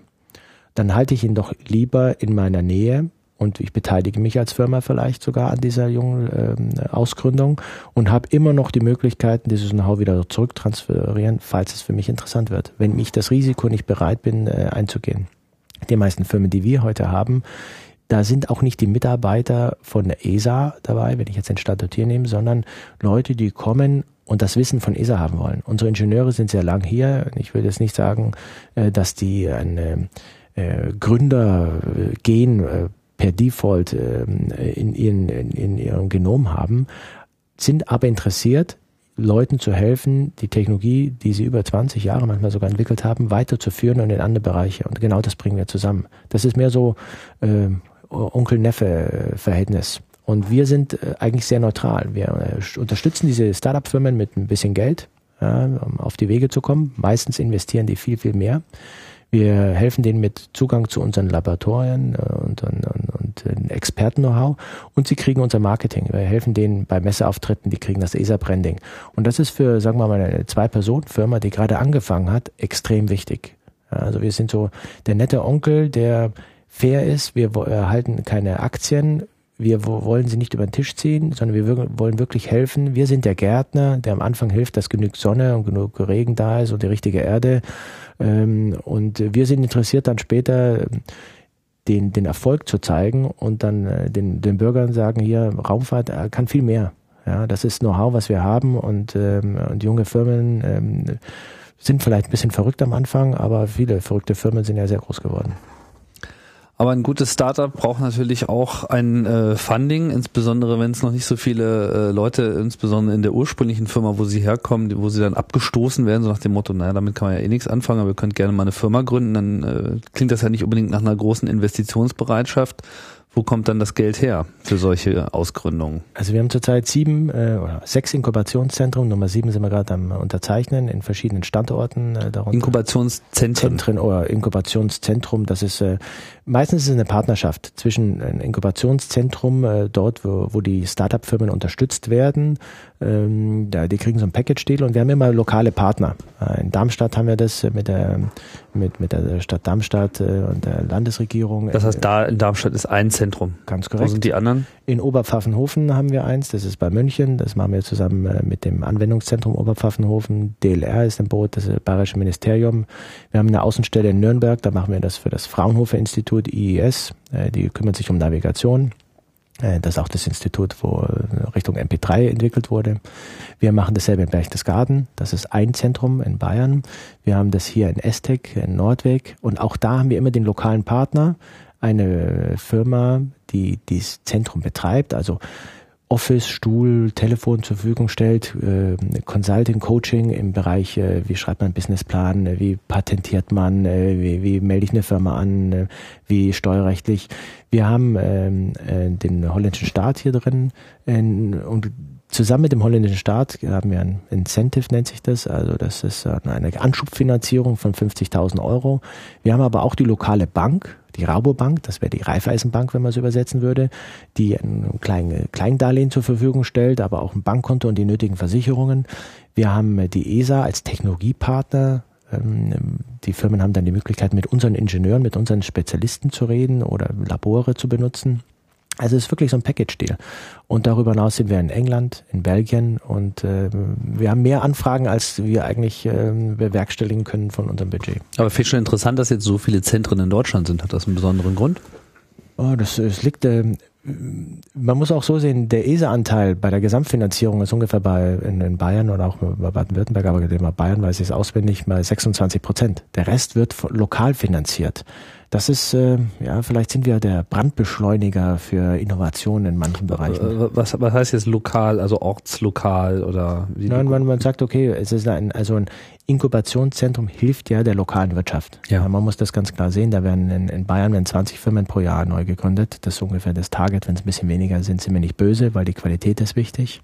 Dann halte ich ihn doch lieber in meiner Nähe, und ich beteilige mich als Firma vielleicht sogar an dieser jungen ähm, Ausgründung und habe immer noch die Möglichkeiten, dieses Know-how wieder zurücktransferieren, falls es für mich interessant wird, wenn ich das Risiko nicht bereit bin äh, einzugehen. Die meisten Firmen, die wir heute haben, Da sind auch nicht die Mitarbeiter von der ESA dabei, wenn ich jetzt den Standort hier nehme, sondern Leute, die kommen und das Wissen von ESA haben wollen. Unsere Ingenieure sind sehr lang hier. Ich würde jetzt nicht sagen, äh, dass die ein äh, Gründer gehen äh, per Default ähm, in, ihren, in ihrem Genom haben, sind aber interessiert, Leuten zu helfen, die Technologie, die sie über 20 Jahre manchmal sogar entwickelt haben, weiterzuführen und in andere Bereiche. Und genau das bringen wir zusammen. Das ist mehr so äh, Onkel-Neffe-Verhältnis. Und wir sind äh, eigentlich sehr neutral. Wir äh, unterstützen diese Startup-Firmen mit ein bisschen Geld, ja, um auf die Wege zu kommen. Meistens investieren die viel, viel mehr. Wir helfen denen mit Zugang zu unseren Laboratorien äh, und, und, und, und Experten-Know-how und sie kriegen unser Marketing. Wir helfen denen bei Messeauftritten, die kriegen das ESA-Branding. Und das ist für, sagen wir mal, eine Zwei-Personen-Firma, die gerade angefangen hat, extrem wichtig. Also wir sind so der nette Onkel, der fair ist. Wir erhalten keine Aktien. Wir wollen sie nicht über den Tisch ziehen, sondern wir wollen wirklich helfen. Wir sind der Gärtner, der am Anfang hilft, dass genug Sonne und genug Regen da ist und die richtige Erde. Ähm, und wir sind interessiert dann später den, den Erfolg zu zeigen und dann äh, den, den Bürgern sagen, hier, Raumfahrt äh, kann viel mehr. Ja, das ist Know-how, was wir haben und, ähm, und junge Firmen ähm, sind vielleicht ein bisschen verrückt am Anfang, aber viele verrückte Firmen sind ja sehr groß geworden. Aber ein gutes Startup braucht natürlich auch ein äh, Funding, insbesondere wenn es noch nicht so viele äh, Leute, insbesondere in der ursprünglichen Firma, wo sie herkommen, wo sie dann abgestoßen werden, so nach dem Motto, naja, damit kann man ja eh nichts anfangen, aber ihr könnt gerne mal eine Firma gründen, dann äh, klingt das ja nicht unbedingt nach einer großen Investitionsbereitschaft, wo kommt dann das Geld her für solche Ausgründungen? Also wir haben zurzeit sieben äh, oder sechs Inkubationszentren. Nummer sieben sind wir gerade am Unterzeichnen in verschiedenen Standorten. Äh, darunter. Inkubationszentren? Zentren oder Inkubationszentrum. Das ist äh, meistens ist es eine Partnerschaft zwischen einem Inkubationszentrum äh, dort, wo, wo die Startup-Firmen unterstützt werden. Ähm, da, die kriegen so ein Package-Deal und wir haben immer lokale Partner. Äh, in Darmstadt haben wir das mit der mit mit der Stadt Darmstadt äh, und der Landesregierung. Das heißt, da in Darmstadt ist ein Zentrum. Ganz korrekt. Wo sind die anderen? In Oberpfaffenhofen haben wir eins, das ist bei München, das machen wir zusammen äh, mit dem Anwendungszentrum Oberpfaffenhofen. DLR ist im Boot, das ist das Bayerische Ministerium. Wir haben eine Außenstelle in Nürnberg, da machen wir das für das Fraunhofer Institut IIS, äh, die kümmert sich um Navigation. Äh, das ist auch das Institut, wo Richtung MP3 entwickelt wurde. Wir machen dasselbe in Berchtesgaden. Das ist ein Zentrum in Bayern. Wir haben das hier in Estek, in Nordweg. Und auch da haben wir immer den lokalen Partner eine Firma, die dieses Zentrum betreibt, also Office, Stuhl, Telefon zur Verfügung stellt, äh, Consulting, Coaching im Bereich, äh, wie schreibt man Businessplan, äh, wie patentiert man, äh, wie, wie melde ich eine Firma an, äh, wie steuerrechtlich. Wir haben ähm, äh, den holländischen Staat hier drin und zusammen mit dem holländischen Staat haben wir ein Incentive, nennt sich das. Also das ist eine Anschubfinanzierung von 50.000 Euro. Wir haben aber auch die lokale Bank, die Rabobank, das wäre die Raiffeisenbank, wenn man es übersetzen würde, die ein klein, Kleindarlehen zur Verfügung stellt, aber auch ein Bankkonto und die nötigen Versicherungen. Wir haben die ESA als Technologiepartner. Ähm, die Firmen haben dann die Möglichkeit, mit unseren Ingenieuren, mit unseren Spezialisten zu reden oder Labore zu benutzen. Also es ist wirklich so ein Package-Deal. Und darüber hinaus sind wir in England, in Belgien und äh, wir haben mehr Anfragen, als wir eigentlich äh, bewerkstelligen können von unserem Budget. Aber finde ich schon interessant, dass jetzt so viele Zentren in Deutschland sind. Hat das einen besonderen Grund? Oh, das, das liegt, äh, man muss auch so sehen, der ESA-Anteil bei der Gesamtfinanzierung ist ungefähr bei in, in Bayern oder auch bei Baden-Württemberg, aber bei Bayern weiß ich es auswendig, bei 26 Prozent. Der Rest wird lokal finanziert. Das ist, äh, ja, vielleicht sind wir der Brandbeschleuniger für Innovationen in manchen Bereichen. Was, was heißt jetzt lokal, also ortslokal oder wie? Nein, man, man sagt, okay, es ist ein, also ein Inkubationszentrum hilft ja der lokalen Wirtschaft. Ja. Man muss das ganz klar sehen. Da werden in, in Bayern werden 20 Firmen pro Jahr neu gegründet. Das ist ungefähr das Target. Wenn es ein bisschen weniger sind, sind wir nicht böse, weil die Qualität ist wichtig.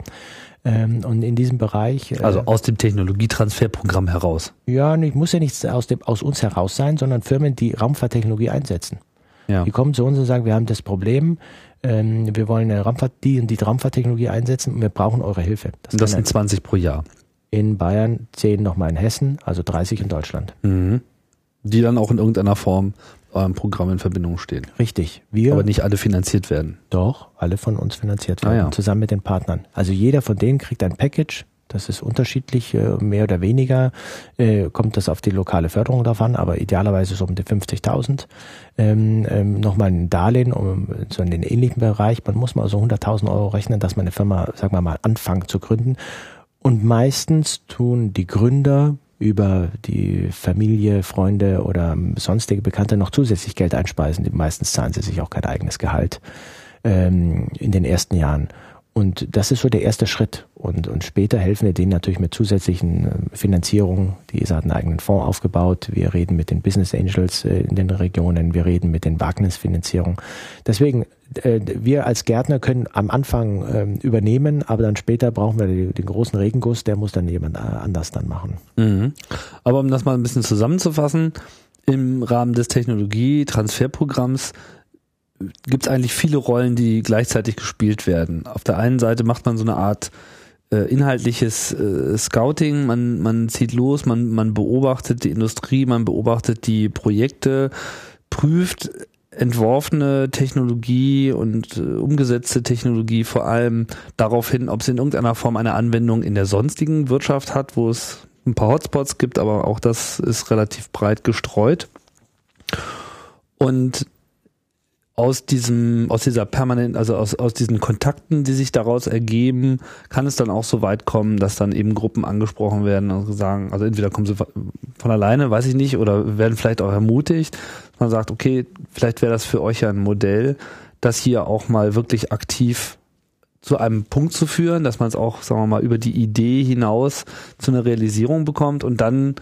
Ähm, und in diesem Bereich. Äh, also aus dem Technologietransferprogramm heraus. Ja, ich muss ja nicht aus, dem, aus uns heraus sein, sondern Firmen, die Raumfahrttechnologie einsetzen. Ja. Die kommen zu uns und sagen, wir haben das Problem, ähm, wir wollen eine Raumfahrt, die und die Raumfahrttechnologie einsetzen und wir brauchen eure Hilfe. Das, das sind 20 pro Jahr. In Bayern, 10 nochmal in Hessen, also 30 in Deutschland. Mhm. Die dann auch in irgendeiner Form eurem Programm in Verbindung stehen. Richtig. Wir, aber nicht alle finanziert werden. Doch, alle von uns finanziert werden, ah, ja. zusammen mit den Partnern. Also jeder von denen kriegt ein Package Das ist unterschiedlich, äh, mehr oder weniger äh, kommt das auf die lokale Förderung davon, aber idealerweise so um die 50.000. Ähm, ähm, Nochmal ein Darlehen, um so in den ähnlichen Bereich. Man muss mal so 100.000 Euro rechnen, dass man eine Firma, sagen wir mal, anfangen zu gründen. Und meistens tun die Gründer über die Familie, Freunde oder sonstige Bekannte noch zusätzlich Geld einspeisen. Meistens zahlen sie sich auch kein eigenes Gehalt ähm, in den ersten Jahren. Und das ist so der erste Schritt. Und, und später helfen wir denen natürlich mit zusätzlichen äh, Finanzierungen. Die ESA hat einen eigenen Fonds aufgebaut. Wir reden mit den Business Angels äh, in den Regionen. Wir reden mit den Wagnisfinanzierungen. Deswegen, äh, wir als Gärtner können am Anfang ähm, übernehmen, aber dann später brauchen wir den großen Regenguss. Der muss dann jemand anders dann machen. Mhm. Aber um das mal ein bisschen zusammenzufassen, im Rahmen des Technologietransferprogramms gibt es eigentlich viele Rollen, die gleichzeitig gespielt werden. Auf der einen Seite macht man so eine Art äh, inhaltliches äh, Scouting, man, man zieht los, man, man beobachtet die Industrie, man beobachtet die Projekte, prüft entworfene Technologie und äh, umgesetzte Technologie vor allem darauf hin, ob sie in irgendeiner Form eine Anwendung in der sonstigen Wirtschaft hat, wo es ein paar Hotspots gibt, aber auch das ist relativ breit gestreut. Und aus diesem, aus dieser permanent, also aus, aus diesen Kontakten, die sich daraus ergeben, kann es dann auch so weit kommen, dass dann eben Gruppen angesprochen werden und sagen, also entweder kommen sie von alleine, weiß ich nicht, oder werden vielleicht auch ermutigt. Man sagt, okay, vielleicht wäre das für euch ja ein Modell, das hier auch mal wirklich aktiv zu einem Punkt zu führen, dass man es auch, sagen wir mal, über die Idee hinaus zu einer Realisierung bekommt und dann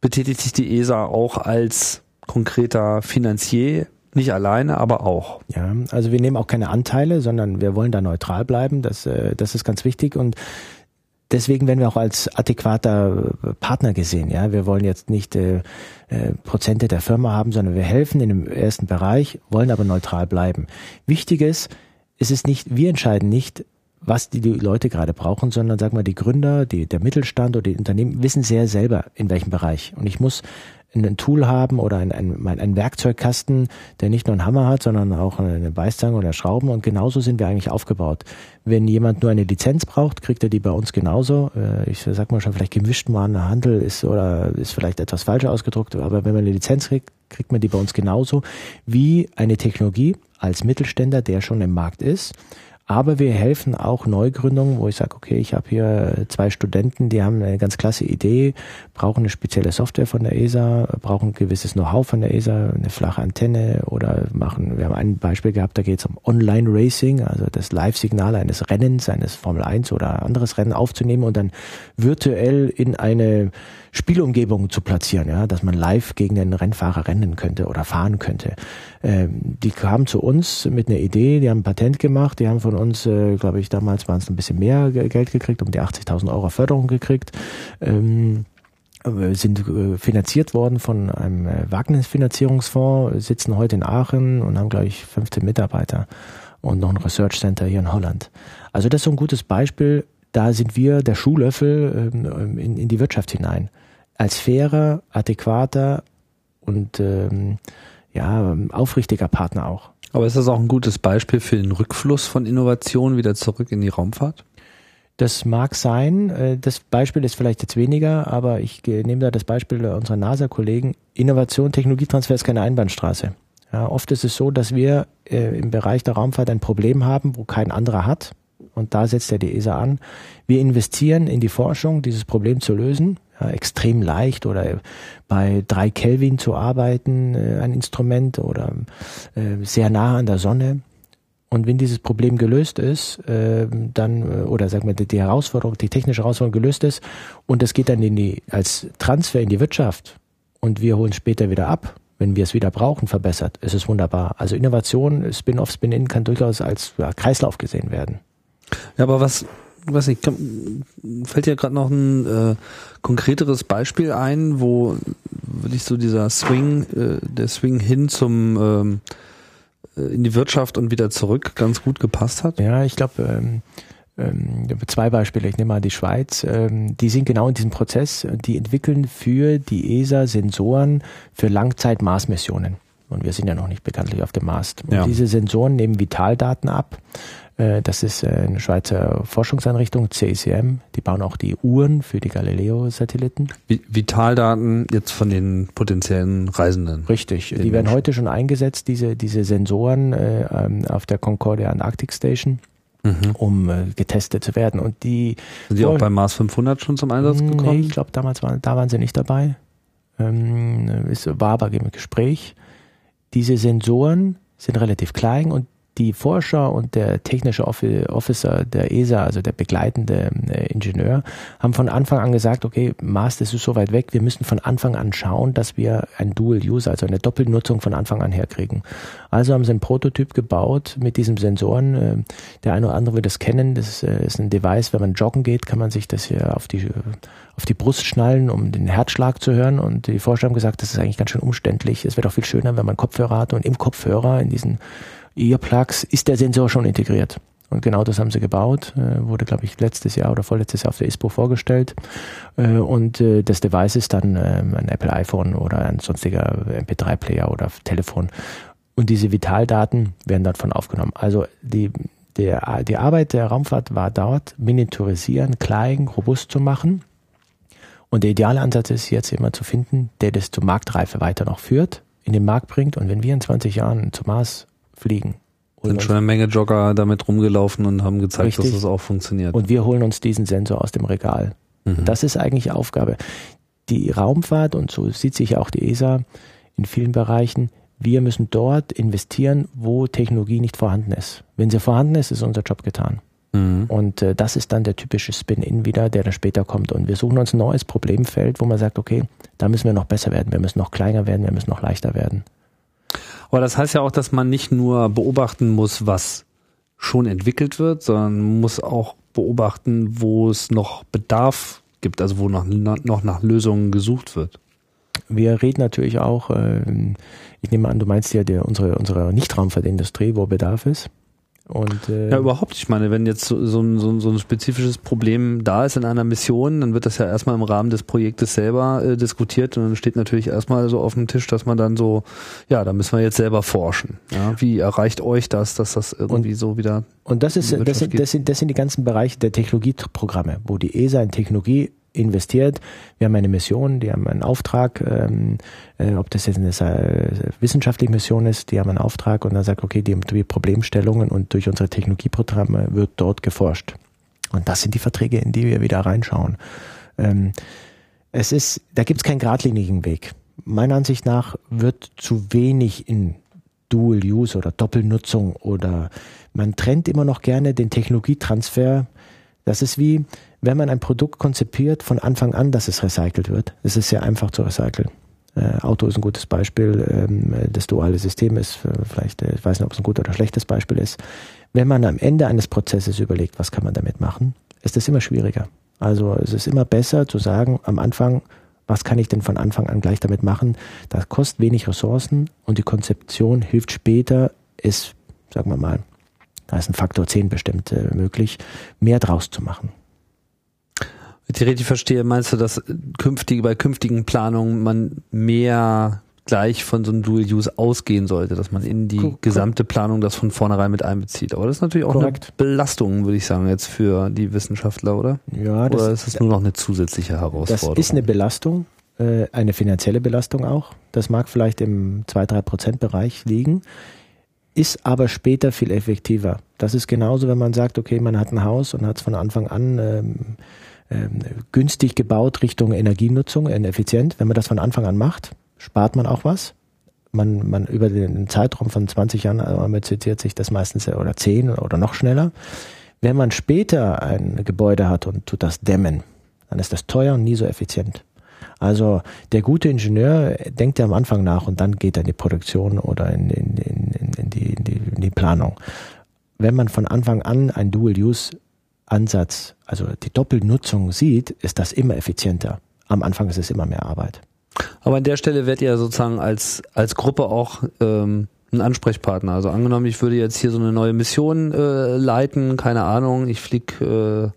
betätigt sich die ESA auch als konkreter Finanzier nicht alleine, aber auch. Ja, also wir nehmen auch keine Anteile, sondern wir wollen da neutral bleiben. Das, äh, das ist ganz wichtig und deswegen werden wir auch als adäquater Partner gesehen. Ja, wir wollen jetzt nicht äh, äh, Prozente der Firma haben, sondern wir helfen in dem ersten Bereich, wollen aber neutral bleiben. Wichtig ist, es ist nicht, wir entscheiden nicht, was die, Leute gerade brauchen, sondern sag mal, die Gründer, die, der Mittelstand oder die Unternehmen wissen sehr selber, in welchem Bereich. Und ich muss ein Tool haben oder ein, ein, ein Werkzeugkasten, der nicht nur einen Hammer hat, sondern auch eine Beißzange oder Schrauben. Und genauso sind wir eigentlich aufgebaut. Wenn jemand nur eine Lizenz braucht, kriegt er die bei uns genauso. Äh, ich sag mal schon, vielleicht gemischt Handel ist oder ist vielleicht etwas falscher ausgedruckt, aber wenn man eine Lizenz kriegt, kriegt man die bei uns genauso wie eine Technologie als Mittelständler, der schon im Markt ist aber wir helfen auch Neugründungen, wo ich sage, okay, ich habe hier zwei Studenten, die haben eine ganz klasse Idee, brauchen eine spezielle Software von der ESA, brauchen ein gewisses Know-how von der ESA, eine flache Antenne oder machen, wir haben ein Beispiel gehabt, da geht es um Online-Racing, also das Live-Signal eines Rennens, eines Formel 1 oder anderes Rennen aufzunehmen und dann virtuell in eine Spielumgebung zu platzieren, ja, dass man live gegen den Rennfahrer rennen könnte oder fahren könnte. Ähm, die kamen zu uns mit einer Idee, die haben ein Patent gemacht, die haben von uns, äh, glaube ich, damals waren es ein bisschen mehr Geld gekriegt, um die 80.000 Euro Förderung gekriegt. Ähm, sind äh, finanziert worden von einem äh, Wagnisfinanzierungsfonds, sitzen heute in Aachen und haben, glaube ich, 15 Mitarbeiter und noch ein Research Center hier in Holland. Also das ist so ein gutes Beispiel. Da sind wir der Schuhlöffel ähm, in, in die Wirtschaft hinein als fairer, adäquater und ähm, ja, aufrichtiger Partner auch. Aber ist das auch ein gutes Beispiel für den Rückfluss von Innovationen wieder zurück in die Raumfahrt? Das mag sein. Äh, das Beispiel ist vielleicht jetzt weniger, aber ich nehme da das Beispiel unserer NASA-Kollegen. Innovation, Technologietransfer ist keine Einbahnstraße. Ja, oft ist es so, dass wir äh, im Bereich der Raumfahrt ein Problem haben, wo kein anderer hat. Und da setzt ja die ESA an. Wir investieren in die Forschung, dieses Problem zu lösen extrem leicht oder bei drei Kelvin zu arbeiten, äh, ein Instrument oder äh, sehr nah an der Sonne. Und wenn dieses Problem gelöst ist, äh, dann, äh, oder sagen wir, die Herausforderung, die technische Herausforderung gelöst ist und das geht dann in die, als Transfer in die Wirtschaft und wir holen später wieder ab, wenn wir es wieder brauchen, verbessert, ist es wunderbar. Also Innovation, Spin-off, Spin-in kann durchaus als ja, Kreislauf gesehen werden. Ja, aber was weiß nicht, fällt dir gerade noch ein äh, konkreteres Beispiel ein, wo wirklich so dieser Swing, äh, der Swing hin zum ähm, äh, in die Wirtschaft und wieder zurück ganz gut gepasst hat? Ja, ich glaube, ähm, ähm, zwei Beispiele. Ich nehme mal die Schweiz. Ähm, die sind genau in diesem Prozess. Die entwickeln für die ESA Sensoren für Langzeit-Mars-Missionen. Und wir sind ja noch nicht bekanntlich auf dem Mars. Und ja. diese Sensoren nehmen Vitaldaten ab das ist äh, eine Schweizer Forschungseinrichtung, CECM. Die bauen auch die Uhren für die Galileo-Satelliten. Vitaldaten jetzt von den potenziellen Reisenden. Richtig. Die werden Menschen. heute schon eingesetzt, diese, diese Sensoren äh, ähm, auf der Concordia Antarctic Station. Mhm. um äh, getestet zu werden. Und die sind die auch beim Mars 500 schon zum Einsatz gekommen? Nee, ich glaube, damals waren, da waren sie nicht dabei. Ähm, es war aber im Gespräch. Diese Sensoren sind relativ klein und die Forscher und der technische Officer der ESA, also der begleitende äh, Ingenieur, haben von Anfang an gesagt, okay, Mars, das ist so weit weg, wir müssen von Anfang an schauen, dass wir ein Dual-Use, also eine Doppelnutzung von Anfang an herkriegen. Also haben sie einen Prototyp gebaut mit diesem Sensoren. Äh, der eine oder andere wird das kennen. Das äh, ist ein Device, wenn man joggen geht, kann man sich das hier auf die, auf die Brust schnallen, um den Herzschlag zu hören. Und die Forscher haben gesagt, das ist eigentlich ganz schön umständlich. Es wird auch viel schöner, wenn man Kopfhörer hat und im Kopfhörer in diesen Earplugs ist der Sensor schon integriert. Und genau das haben sie gebaut, äh, wurde, glaube ich, letztes Jahr oder vorletztes Jahr auf der ISPO vorgestellt. Äh, und äh, das Device ist dann ähm, ein Apple iPhone oder ein sonstiger MP3-Player oder Telefon. Und diese Vitaldaten werden davon aufgenommen. Also die, der, die Arbeit der Raumfahrt war dort, miniaturisieren, klein, robust zu machen. Und der ideale Ansatz ist jetzt immer zu finden, der das zur Marktreife weiter noch führt, in den Markt bringt. Und wenn wir in 20 Jahren zum Mars fliegen. Sind schon eine Menge Jogger damit rumgelaufen und haben gezeigt, Richtig. dass das auch funktioniert. Und wir holen uns diesen Sensor aus dem Regal. Mhm. Das ist eigentlich Aufgabe. Die Raumfahrt, und so sieht sich auch die ESA in vielen Bereichen, wir müssen dort investieren, wo Technologie nicht vorhanden ist. Wenn sie vorhanden ist, ist unser Job getan. Mhm. Und äh, das ist dann der typische Spin-In wieder, der dann später kommt. Und wir suchen uns ein neues Problemfeld, wo man sagt, okay, da müssen wir noch besser werden, wir müssen noch kleiner werden, wir müssen noch leichter werden. Aber das heißt ja auch, dass man nicht nur beobachten muss, was schon entwickelt wird, sondern muss auch beobachten, wo es noch Bedarf gibt, also wo noch, noch nach Lösungen gesucht wird. Wir reden natürlich auch, ähm, ich nehme an, du meinst ja der, unsere, unsere Nichtraumfahrtindustrie, wo Bedarf ist. Und, äh, ja, überhaupt. Ich meine, wenn jetzt so, so, ein, so, ein spezifisches Problem da ist in einer Mission, dann wird das ja erstmal im Rahmen des Projektes selber äh, diskutiert und dann steht natürlich erstmal so auf dem Tisch, dass man dann so, ja, da müssen wir jetzt selber forschen. Ja, wie erreicht euch das, dass das irgendwie und, so wieder. Und das ist, das sind, das sind, das sind die ganzen Bereiche der Technologieprogramme, wo die ESA in Technologie investiert. Wir haben eine Mission, die haben einen Auftrag, ähm, äh, ob das jetzt eine äh, wissenschaftliche Mission ist, die haben einen Auftrag und dann sagt, okay, die haben die Problemstellungen und durch unsere Technologieprogramme wird dort geforscht. Und das sind die Verträge, in die wir wieder reinschauen. Ähm, es ist, da gibt es keinen geradlinigen Weg. Meiner Ansicht nach wird zu wenig in Dual Use oder Doppelnutzung oder man trennt immer noch gerne den Technologietransfer. Das ist wie, wenn man ein Produkt konzipiert von Anfang an, dass es recycelt wird, es ist sehr einfach zu recyceln. Äh, Auto ist ein gutes Beispiel, ähm, das duale System ist äh, vielleicht, äh, ich weiß nicht, ob es ein gutes oder schlechtes Beispiel ist. Wenn man am Ende eines Prozesses überlegt, was kann man damit machen, ist es immer schwieriger. Also es ist immer besser zu sagen, am Anfang, was kann ich denn von Anfang an gleich damit machen? Das kostet wenig Ressourcen und die Konzeption hilft später, ist, sagen wir mal, da ist ein Faktor 10 bestimmt äh, möglich, mehr draus zu machen ich richtig verstehe, meinst du, dass künftige, bei künftigen Planungen man mehr gleich von so einem Dual Use ausgehen sollte, dass man in die cool, gesamte Planung das von vornherein mit einbezieht. Aber das ist natürlich auch Correct. eine Belastung, würde ich sagen, jetzt für die Wissenschaftler, oder? Ja, das, oder ist das nur noch eine zusätzliche Herausforderung? Das ist eine Belastung, äh, eine finanzielle Belastung auch. Das mag vielleicht im 2-3 Prozent Bereich liegen, ist aber später viel effektiver. Das ist genauso, wenn man sagt, okay, man hat ein Haus und hat es von Anfang an ähm, ähm, günstig gebaut Richtung Energienutzung, effizient. Wenn man das von Anfang an macht, spart man auch was. Man, man über den Zeitraum von 20 Jahren amortisiert sich das meistens oder 10 oder noch schneller. Wenn man später ein Gebäude hat und tut das dämmen, dann ist das teuer und nie so effizient. Also der gute Ingenieur denkt ja am Anfang nach und dann geht er in die Produktion oder in, in, in, in, die, die, die Planung. Wenn man von Anfang an ein Dual-Use Ansatz, also die Doppelnutzung sieht, ist das immer effizienter. Am Anfang ist es immer mehr Arbeit. Aber an der Stelle werdet ihr sozusagen als, als Gruppe auch ähm, ein Ansprechpartner. Also angenommen, ich würde jetzt hier so eine neue Mission äh, leiten, keine Ahnung, ich flieg, äh,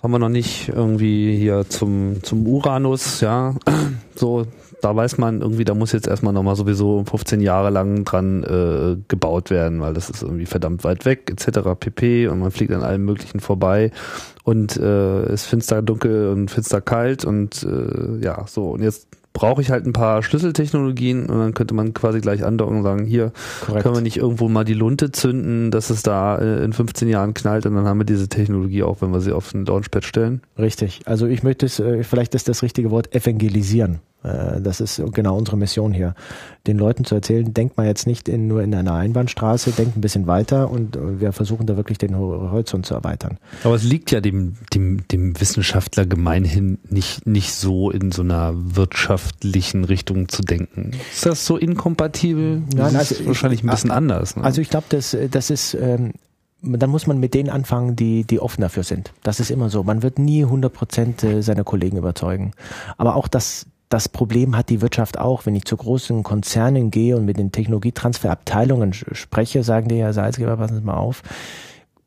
was haben wir noch nicht, irgendwie hier zum, zum Uranus, ja, [CLEARS THROAT] so da weiß man irgendwie, da muss jetzt erstmal nochmal sowieso 15 Jahre lang dran äh, gebaut werden, weil das ist irgendwie verdammt weit weg, etc. pp. Und man fliegt an allem Möglichen vorbei und äh, ist finster dunkel und finster kalt und äh, ja, so. Und jetzt brauche ich halt ein paar Schlüsseltechnologien und dann könnte man quasi gleich andocken und sagen, hier Korrekt. können wir nicht irgendwo mal die Lunte zünden, dass es da äh, in 15 Jahren knallt und dann haben wir diese Technologie auch, wenn wir sie auf ein Launchpad stellen. Richtig. Also ich möchte es, äh, vielleicht ist das richtige Wort evangelisieren. Äh, das ist genau unsere Mission hier. Den Leuten zu erzählen, denkt mal jetzt nicht in, nur in einer Einbahnstraße, denkt ein bisschen weiter und wir versuchen da wirklich den Horizont zu erweitern. Aber es liegt ja dem, dem, dem Wissenschaftler gemeinhin nicht, nicht so in so einer wirtschaftlichen Richtung zu denken. Ist das so inkompatibel? Nein, also ist wahrscheinlich ein bisschen anders. Ne? Also ich glaube, das, das ist, ähm, dann muss man mit denen anfangen, die, die offen dafür sind. Das ist immer so. Man wird nie 100 Prozent äh, seiner Kollegen überzeugen. Aber auch das, das Problem hat die Wirtschaft auch. Wenn ich zu großen Konzernen gehe und mit den Technologietransferabteilungen spreche, sagen die ja, Salzgeber, passen Sie mal auf.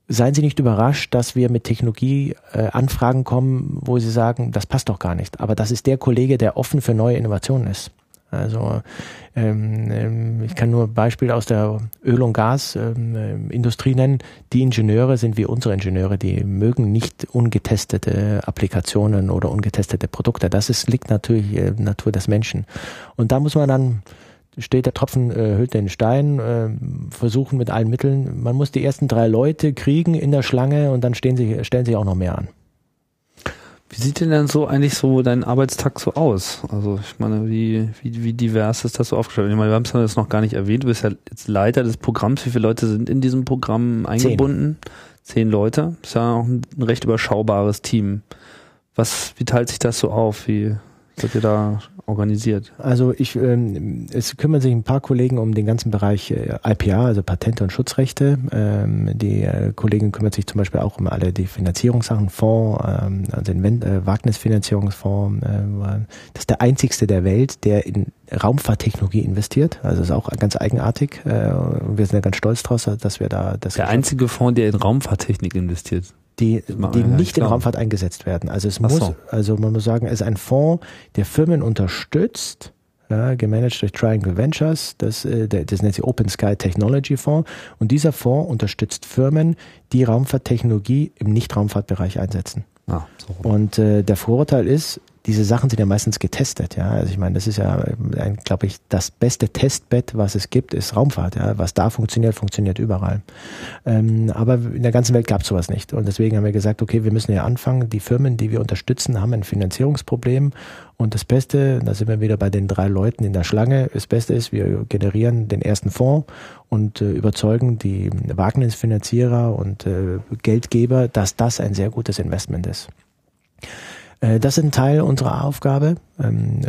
Seien Sie nicht überrascht, dass wir mit Technologieanfragen äh, kommen, wo Sie sagen, das passt doch gar nicht. Aber das ist der Kollege, der offen für neue Innovationen ist. Also ähm, ähm, ich kann nur Beispiele aus der Öl- und Gasindustrie ähm, nennen. Die Ingenieure sind wie unsere Ingenieure, die mögen nicht ungetestete Applikationen oder ungetestete Produkte. Das ist, liegt natürlich äh, Natur des Menschen. Und da muss man dann steht der Tropfen äh, hüllt den Stein, äh, versuchen mit allen Mitteln. Man muss die ersten drei Leute kriegen in der Schlange und dann stehen sie, stellen sich auch noch mehr an. Wie sieht denn dann so eigentlich so dein Arbeitstag so aus? Also ich meine, wie, wie, wie divers ist das so aufgestellt? Ich meine, wir haben es jetzt noch gar nicht erwähnt, du bist ja jetzt Leiter des Programms. Wie viele Leute sind in diesem Programm eingebunden? Zehn, Zehn Leute. Das ist ja auch ein, ein recht überschaubares Team. Was, wie teilt sich das so auf? Wie seid ihr da organisiert? Also ich, ähm, es kümmern sich ein paar Kollegen um den ganzen Bereich äh, IPA, also Patente und Schutzrechte. Ähm, die äh, Kollegin kümmert sich zum Beispiel auch um alle die Finanzierungssachen, Fonds, ähm, also den äh, Wagnisfinanzierungsfonds. Äh, das ist der einzigste der Welt, der in Raumfahrttechnologie investiert. Also ist auch ganz eigenartig. Äh, wir sind ja ganz stolz draus, dass wir da das. Der einzige Fonds, der in Raumfahrttechnik investiert die, die nicht in Raumfahrt eingesetzt werden. Also es muss, so. also man muss sagen, es ist ein Fonds, der Firmen unterstützt, ja, gemanagt durch Triangle Ventures, das, äh, das nennt sich Open Sky Technology Fonds. Und dieser Fonds unterstützt Firmen, die Raumfahrttechnologie im Nicht-Raumfahrtbereich einsetzen. Ah, so. Und äh, der Vorurteil ist, diese Sachen sind ja meistens getestet, ja. Also ich meine, das ist ja, glaube ich, das beste Testbett, was es gibt, ist Raumfahrt, ja. Was da funktioniert, funktioniert überall. Ähm, aber in der ganzen Welt gab es sowas nicht. Und deswegen haben wir gesagt, okay, wir müssen ja anfangen. Die Firmen, die wir unterstützen, haben ein Finanzierungsproblem. Und das Beste, da sind wir wieder bei den drei Leuten in der Schlange. Das Beste ist, wir generieren den ersten Fonds und äh, überzeugen die Wagnisfinanzierer und äh, Geldgeber, dass das ein sehr gutes Investment ist. Äh, das ist ein Teil unserer Aufgabe, ähm,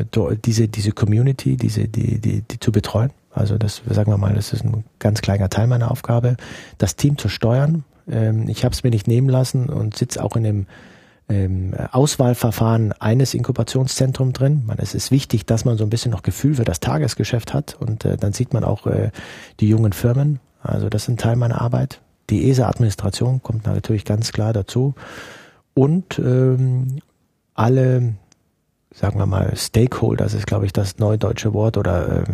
diese, diese Community, diese, die, die, die zu betreuen. Also das, sagen wir mal, das ist ein ganz kleiner Teil meiner Aufgabe, das Team zu steuern. Ähm, ich habe es mir nicht nehmen lassen und sitze auch in dem ähm, Auswahlverfahren eines Inkubationszentrums drin. Es ist wichtig, dass man so ein bisschen noch Gefühl für das Tagesgeschäft hat und äh, dann sieht man auch äh, die jungen Firmen. Also das ist ein Teil meiner Arbeit. Die ESA-Administration kommt natürlich ganz klar dazu. Und ähm, alle, sagen wir mal, Stakeholders ist, glaube ich, das neudeutsche Wort oder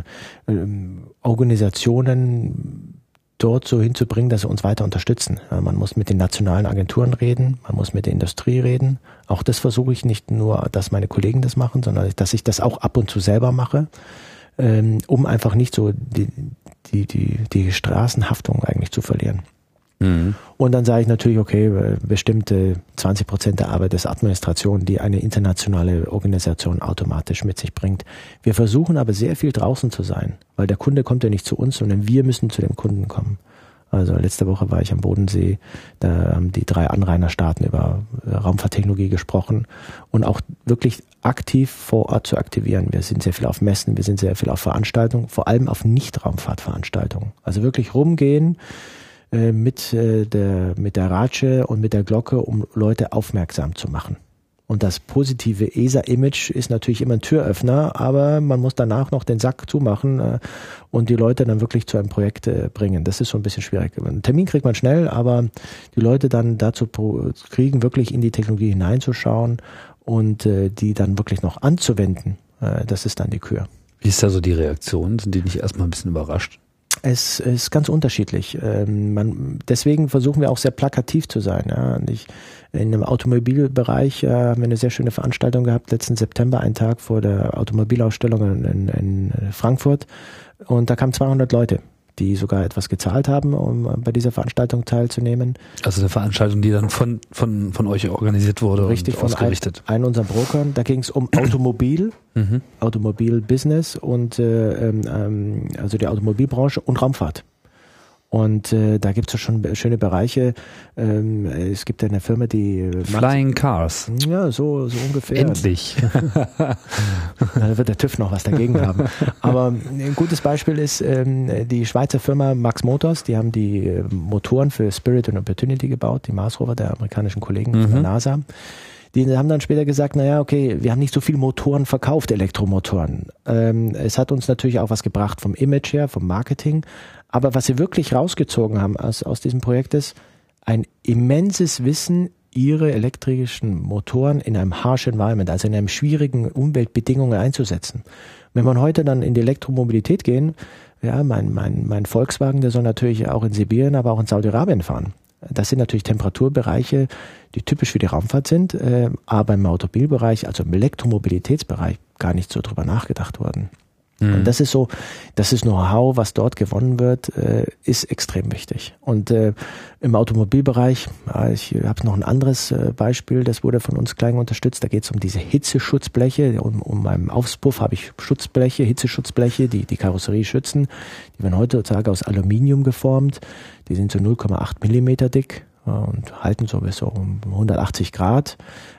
äh, äh, Organisationen dort so hinzubringen, dass sie uns weiter unterstützen. Man muss mit den nationalen Agenturen reden, man muss mit der Industrie reden. Auch das versuche ich nicht nur, dass meine Kollegen das machen, sondern dass ich das auch ab und zu selber mache, ähm, um einfach nicht so die, die, die, die Straßenhaftung eigentlich zu verlieren. Mhm. Und dann sage ich natürlich, okay, bestimmte 20 Prozent der Arbeit ist Administration, die eine internationale Organisation automatisch mit sich bringt. Wir versuchen aber sehr viel draußen zu sein, weil der Kunde kommt ja nicht zu uns, sondern wir müssen zu dem Kunden kommen. Also letzte Woche war ich am Bodensee, da haben die drei Anrainerstaaten über Raumfahrttechnologie gesprochen und auch wirklich aktiv vor Ort zu aktivieren. Wir sind sehr viel auf Messen, wir sind sehr viel auf Veranstaltungen, vor allem auf Nicht-Raumfahrtveranstaltungen. Also wirklich rumgehen, äh, mit, äh, der, mit der Ratsche und mit der Glocke, um Leute aufmerksam zu machen. Und das positive ESA-Image ist natürlich immer ein Türöffner, aber man muss danach noch den Sack zumachen äh, und die Leute dann wirklich zu einem Projekt äh, bringen. Das ist so ein bisschen schwierig. Einen Termin kriegt man schnell, aber die Leute dann dazu kriegen, wirklich in die Technologie hineinzuschauen und äh, die dann wirklich noch anzuwenden. Äh, das ist dann die Kür. Wie ist da so die Reaktion? Sind die nicht erstmal ein bisschen überrascht? Es ist ganz unterschiedlich. Ähm, man, deswegen versuchen wir auch sehr plakativ zu sein. Ja. Ich, in dem Automobilbereich äh, haben wir eine sehr schöne Veranstaltung gehabt, letzten September, einen Tag vor der Automobilausstellung in, in Frankfurt. Und da kamen 200 Leute die sogar etwas gezahlt haben, um bei dieser Veranstaltung teilzunehmen. Also eine Veranstaltung, die dann von, von, von euch organisiert wurde Richtig, und ausgerichtet. Ein, ein unserer Brokern. Da ging es um [CLEARS THROAT] Automobil, mhm. Automobilbusiness und äh, ähm, ähm, also die Automobilbranche und Raumfahrt. Und äh, da gibt es schon schöne Bereiche. Ähm, es gibt eine Firma, die Flying Cars. Ja, so, so ungefähr. Endlich. [LAUGHS] da wird der TÜV noch was dagegen haben. Aber ein gutes Beispiel ist ähm, die Schweizer Firma Max Motors. Die haben die äh, Motoren für Spirit und Opportunity gebaut, die Mars Rover der amerikanischen Kollegen mhm. von der NASA. Die haben dann später gesagt, naja, okay, wir haben nicht so viele Motoren verkauft, Elektromotoren. Ähm, es hat uns natürlich auch was gebracht vom Image her, vom Marketing. Aber was sie wirklich rausgezogen haben aus, aus diesem Projekt ist ein immenses Wissen, ihre elektrischen Motoren in einem harsh environment, also in einem schwierigen Umweltbedingungen einzusetzen. Wenn man heute dann in die Elektromobilität gehen, ja, mein, mein, mein Volkswagen, der soll natürlich auch in Sibirien, aber auch in Saudi-Arabien fahren. Das sind natürlich Temperaturbereiche, die typisch für die Raumfahrt sind, äh, aber im Automobilbereich, also im Elektromobilitätsbereich, gar nicht so drüber nachgedacht worden. Mhm. Und das ist so, das ist Know-how, was dort gewonnen wird, äh, ist extrem wichtig. Und äh, im Automobilbereich, ja, ich habe noch ein anderes äh, Beispiel, das wurde von uns klein unterstützt. Da geht es um diese Hitzeschutzbleche. Um, um meinem Aufspuff habe ich Schutzbleche, Hitzeschutzbleche, die die Karosserie schützen. Die werden heutzutage aus Aluminium geformt. Die sind so 0,8 Millimeter dick und halten so bis so um 180 Grad.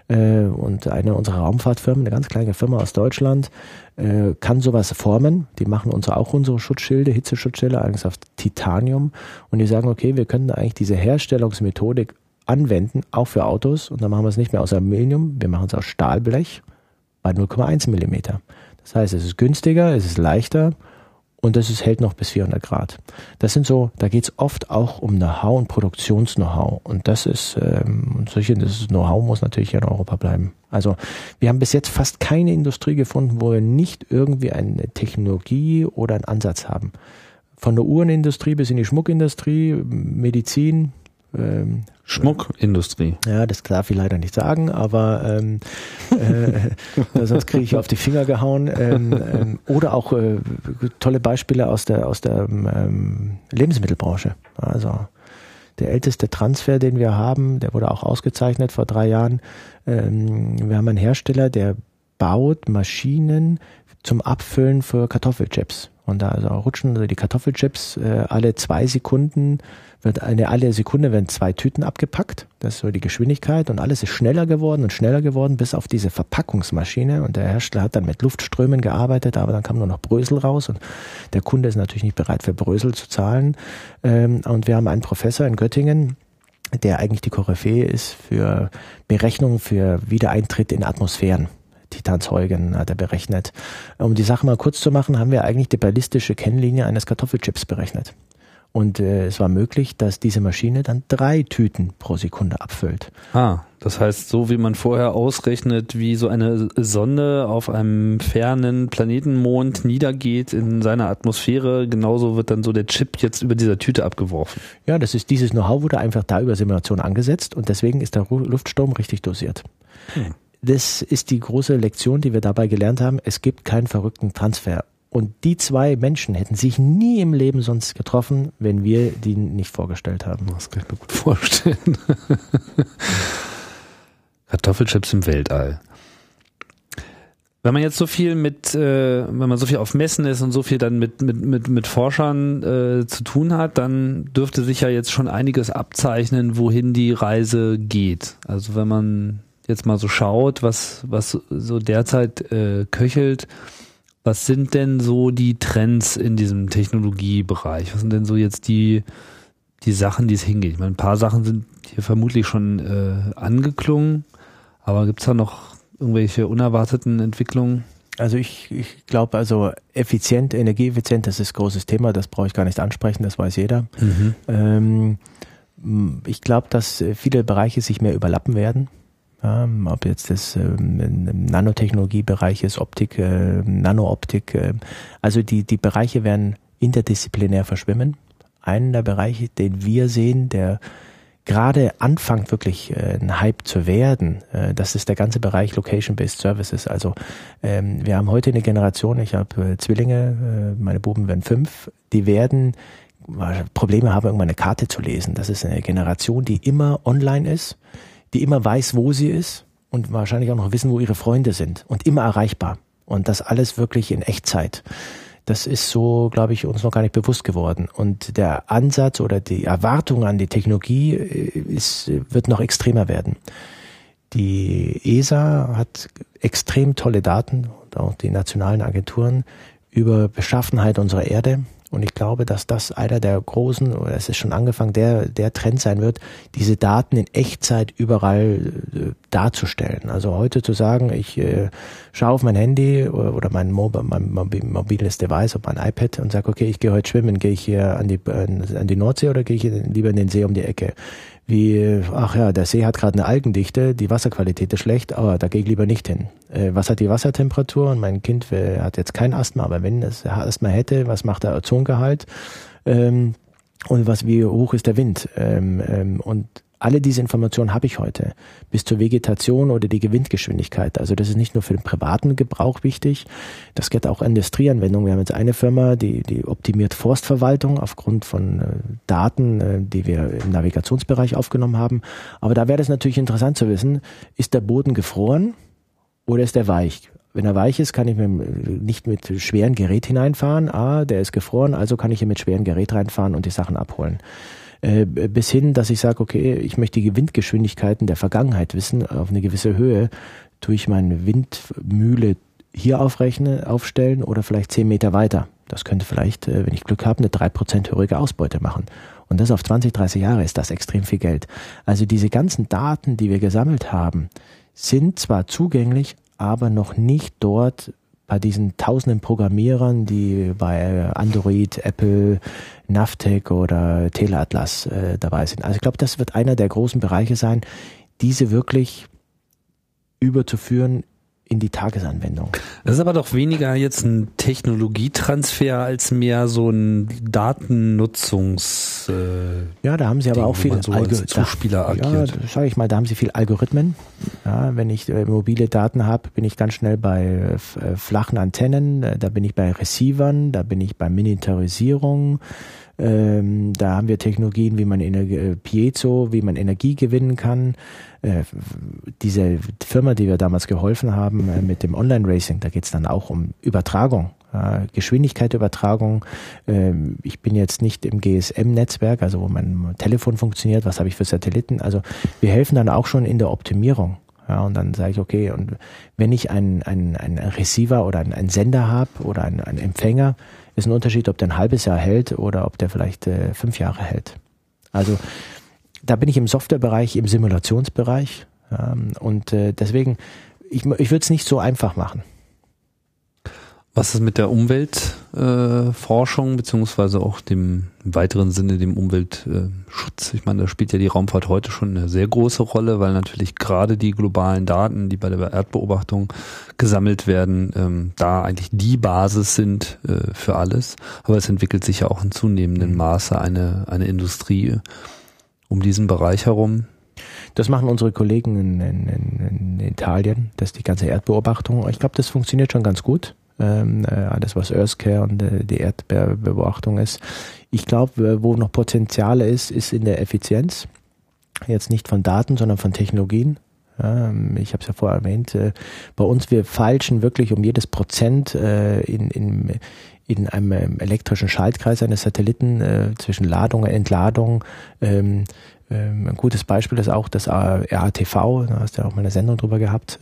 Äh, und eine unserer Raumfahrtfirmen, eine ganz kleine Firma aus Deutschland, äh, kann sowas formen. Die machen uns auch unsere Schutzschilde, Hitzeschutzschilde, allerdings auf Titanium. Und die sagen, okay, wir können eigentlich diese Herstellungsmethodik anwenden, auch für Autos. Und dann machen wir es nicht mehr aus Aluminium, wir machen es aus Stahlblech bei 0,1 Millimeter. Das heißt, es ist günstiger, es ist leichter und das ist, hält noch bis 400 Grad. Das sind so, da geht's oft auch um Know-how und Produktions-Know-how. Und das ist, ähm, solche, das Know-how muss natürlich in Europa bleiben. Also wir haben bis jetzt fast keine Industrie gefunden, wo wir nicht irgendwie eine Technologie oder einen Ansatz haben. Von der Uhrenindustrie bis in die Schmuckindustrie, Medizin, ähm, Schmuckindustrie. Ja, das darf ich leider nicht sagen, aber ähm, äh, [LAUGHS] sonst kriege ich auf die Finger gehauen. Ähm, ähm, oder auch äh, tolle Beispiele aus der aus der ähm, Lebensmittelbranche. Also der älteste Transfer, den wir haben, der wurde auch ausgezeichnet vor drei Jahren. Ähm, wir haben einen Hersteller, der baut Maschinen zum Abfüllen für Kartoffelchips. Und da also rutschen also die Kartoffelchips äh, alle zwei Sekunden wird eine alle Sekunde werden zwei Tüten abgepackt. Das ist so die Geschwindigkeit und alles ist schneller geworden und schneller geworden bis auf diese Verpackungsmaschine und der Hersteller hat dann mit Luftströmen gearbeitet, aber dann kam nur noch Brösel raus und der Kunde ist natürlich nicht bereit für Brösel zu zahlen. Ähm, und wir haben einen Professor in Göttingen, der eigentlich die Koryphäe ist für Berechnungen für Wiedereintritt in Atmosphären. Titanzeugen hat er berechnet. Um die Sache mal kurz zu machen, haben wir eigentlich die ballistische Kennlinie eines Kartoffelchips berechnet. Und äh, es war möglich, dass diese Maschine dann drei Tüten pro Sekunde abfüllt. Ah, das heißt, so wie man vorher ausrechnet, wie so eine Sonde auf einem fernen Planetenmond niedergeht in seiner Atmosphäre, genauso wird dann so der Chip jetzt über dieser Tüte abgeworfen. Ja, das ist dieses Know-how wurde einfach da über Simulation angesetzt und deswegen ist der Luftsturm richtig dosiert. Hm. Das ist die große Lektion, die wir dabei gelernt haben. Es gibt keinen verrückten Transfer. Und die zwei Menschen hätten sich nie im Leben sonst getroffen, wenn wir die nicht vorgestellt haben. Das kann ich mir gut vorstellen. [LAUGHS] Kartoffelchips im Weltall. Wenn man jetzt so viel mit, äh, wenn man so viel auf Messen ist und so viel dann mit mit mit, mit Forschern äh, zu tun hat, dann dürfte sich ja jetzt schon einiges abzeichnen, wohin die Reise geht. Also wenn man jetzt mal so schaut, was was so derzeit äh, köchelt, was sind denn so die Trends in diesem Technologiebereich? Was sind denn so jetzt die, die Sachen, die es hingeht? Ich meine, ein paar Sachen sind hier vermutlich schon äh, angeklungen, aber gibt es da noch irgendwelche unerwarteten Entwicklungen? Also ich, ich glaube, also effizient, energieeffizient, das ist ein großes Thema, das brauche ich gar nicht ansprechen, das weiß jeder. Mhm. Ähm, ich glaube, dass viele Bereiche sich mehr überlappen werden. Ähm, ob jetzt das ähm, Nanotechnologiebereich ist, Optik, äh, Nanooptik. Äh, also die, die Bereiche werden interdisziplinär verschwimmen. Einen der Bereiche, den wir sehen, der gerade anfängt wirklich äh, ein Hype zu werden, äh, das ist der ganze Bereich Location-Based Services. Also ähm, wir haben heute eine Generation, ich habe äh, Zwillinge, äh, meine Buben werden fünf, die werden Probleme haben, irgendwann eine Karte zu lesen. Das ist eine Generation, die immer online ist, die immer weiß, wo sie ist und wahrscheinlich auch noch wissen, wo ihre Freunde sind und immer erreichbar. Und das alles wirklich in Echtzeit. Das ist so, glaube ich, uns noch gar nicht bewusst geworden. Und der Ansatz oder die Erwartung an die Technologie äh, ist, wird noch extremer werden. Die ESA hat extrem tolle Daten und auch die nationalen Agenturen über Beschaffenheit unserer Erde, und ich glaube, dass das einer der großen, oder es ist schon angefangen, der, der Trend sein wird, diese Daten in Echtzeit überall äh, darzustellen. Also heute zu sagen, ich äh, schaue auf mein Handy oder, oder mein, Mob mein mobiles Device, auf mein iPad und sage, okay, ich gehe heute schwimmen, gehe ich hier an die, an die Nordsee oder gehe ich lieber in den See um die Ecke? Wie, ach ja, der See hat gerade eine Algendichte, die Wasserqualität ist schlecht, aber da gehe ich lieber nicht hin. Äh, was hat die Wassertemperatur? Und mein Kind äh, hat jetzt kein Asthma, aber wenn es Asthma hätte, was macht der Ozongehalt? Ähm, und was, wie hoch ist der Wind? Ähm, ähm, und alle diese Informationen habe ich heute, bis zur Vegetation oder die Gewindgeschwindigkeit. Also das ist nicht nur für den privaten Gebrauch wichtig, das geht auch Industrieanwendungen. Wir haben jetzt eine Firma, die, die optimiert Forstverwaltung aufgrund von äh, Daten, äh, die wir im Navigationsbereich aufgenommen haben. Aber da wäre es natürlich interessant zu wissen, ist der Boden gefroren oder ist er weich? Wenn er weich ist, kann ich mit, nicht mit schweren Gerät hineinfahren. Ah, der ist gefroren, also kann ich hier mit schweren Gerät reinfahren und die Sachen abholen. Äh, bis hin, dass ich sage, okay, ich möchte die Windgeschwindigkeiten der Vergangenheit wissen, auf eine gewisse Höhe, tue ich meine Windmühle hier aufrechnen, aufstellen oder vielleicht zehn Meter weiter. Das könnte vielleicht, äh, wenn ich Glück habe, eine drei Prozent höhere Ausbeute machen. Und das auf 20, 30 Jahre ist das extrem viel Geld. Also diese ganzen Daten, die wir gesammelt haben, sind zwar zugänglich, aber noch nicht dort, diesen tausenden Programmierern, die bei Android, Apple, Navtec oder Teleatlas äh, dabei sind. Also ich glaube, das wird einer der großen Bereiche sein, diese wirklich überzuführen in die Tagesanwendung. Das ist aber doch weniger jetzt ein Technologietransfer als mehr so ein Datennutzungs. Äh, ja, da haben sie aber Ding, auch viel so Zuspieler agiert. Ja, sage ich mal, da haben sie viel Algorithmen. Ja, wenn ich äh, mobile Daten habe, bin ich ganz schnell bei äh, äh flachen Antennen, äh, da bin ich bei Receivern, da bin ich bei Miniaturisierung. Ähm, da haben wir Technologien, wie man Energie, äh, Piezo, wie man Energie gewinnen kann. Äh, diese Firma, die wir damals geholfen haben äh, mit dem Online-Racing, da geht es dann auch um Übertragung. Äh, Geschwindigkeitsübertragung. Ähm, ich bin jetzt nicht im GSM-Netzwerk, also wo mein Telefon funktioniert. Was habe ich für Satelliten? Also wir helfen dann auch schon in der Optimierung. Ja, und dann sage ich, okay, und wenn ich einen, einen, einen Receiver oder einen, einen Sender habe oder einen, einen Empfänger, ist ein Unterschied, ob der ein halbes Jahr hält oder ob der vielleicht äh, fünf Jahre hält. Also da bin ich im Softwarebereich, im Simulationsbereich ähm, und äh, deswegen, ich, ich würde es nicht so einfach machen. Was ist mit der Umweltforschung äh, beziehungsweise auch dem im weiteren Sinne dem Umweltschutz? ich meine, da spielt ja die Raumfahrt heute schon eine sehr große Rolle, weil natürlich gerade die globalen Daten, die bei der Erdbeobachtung gesammelt werden, ähm, da eigentlich die Basis sind äh, für alles. Aber es entwickelt sich ja auch in zunehmendem Maße eine, eine Industrie um diesen Bereich herum. Das machen unsere Kollegen in, in, in Italien, das ist die ganze Erdbeobachtung. Ich glaube, das funktioniert schon ganz gut ähm, äh, alles was Earthcare und äh, die Erdbeobachtung ist. Ich glaube, wo noch Potenziale ist, ist in der Effizienz. Jetzt nicht von Daten, sondern von Technologien. Ähm, ich habe es ja vorher erwähnt, äh, bei uns, wir falschen wirklich um jedes Prozent äh, in, in, in einem ähm, elektrischen Schaltkreis eines Satelliten zwischen Ladung und Entladung. Ähm, ein gutes Beispiel ist auch das RATV, da hast du ja auch mal eine Sendung drüber gehabt.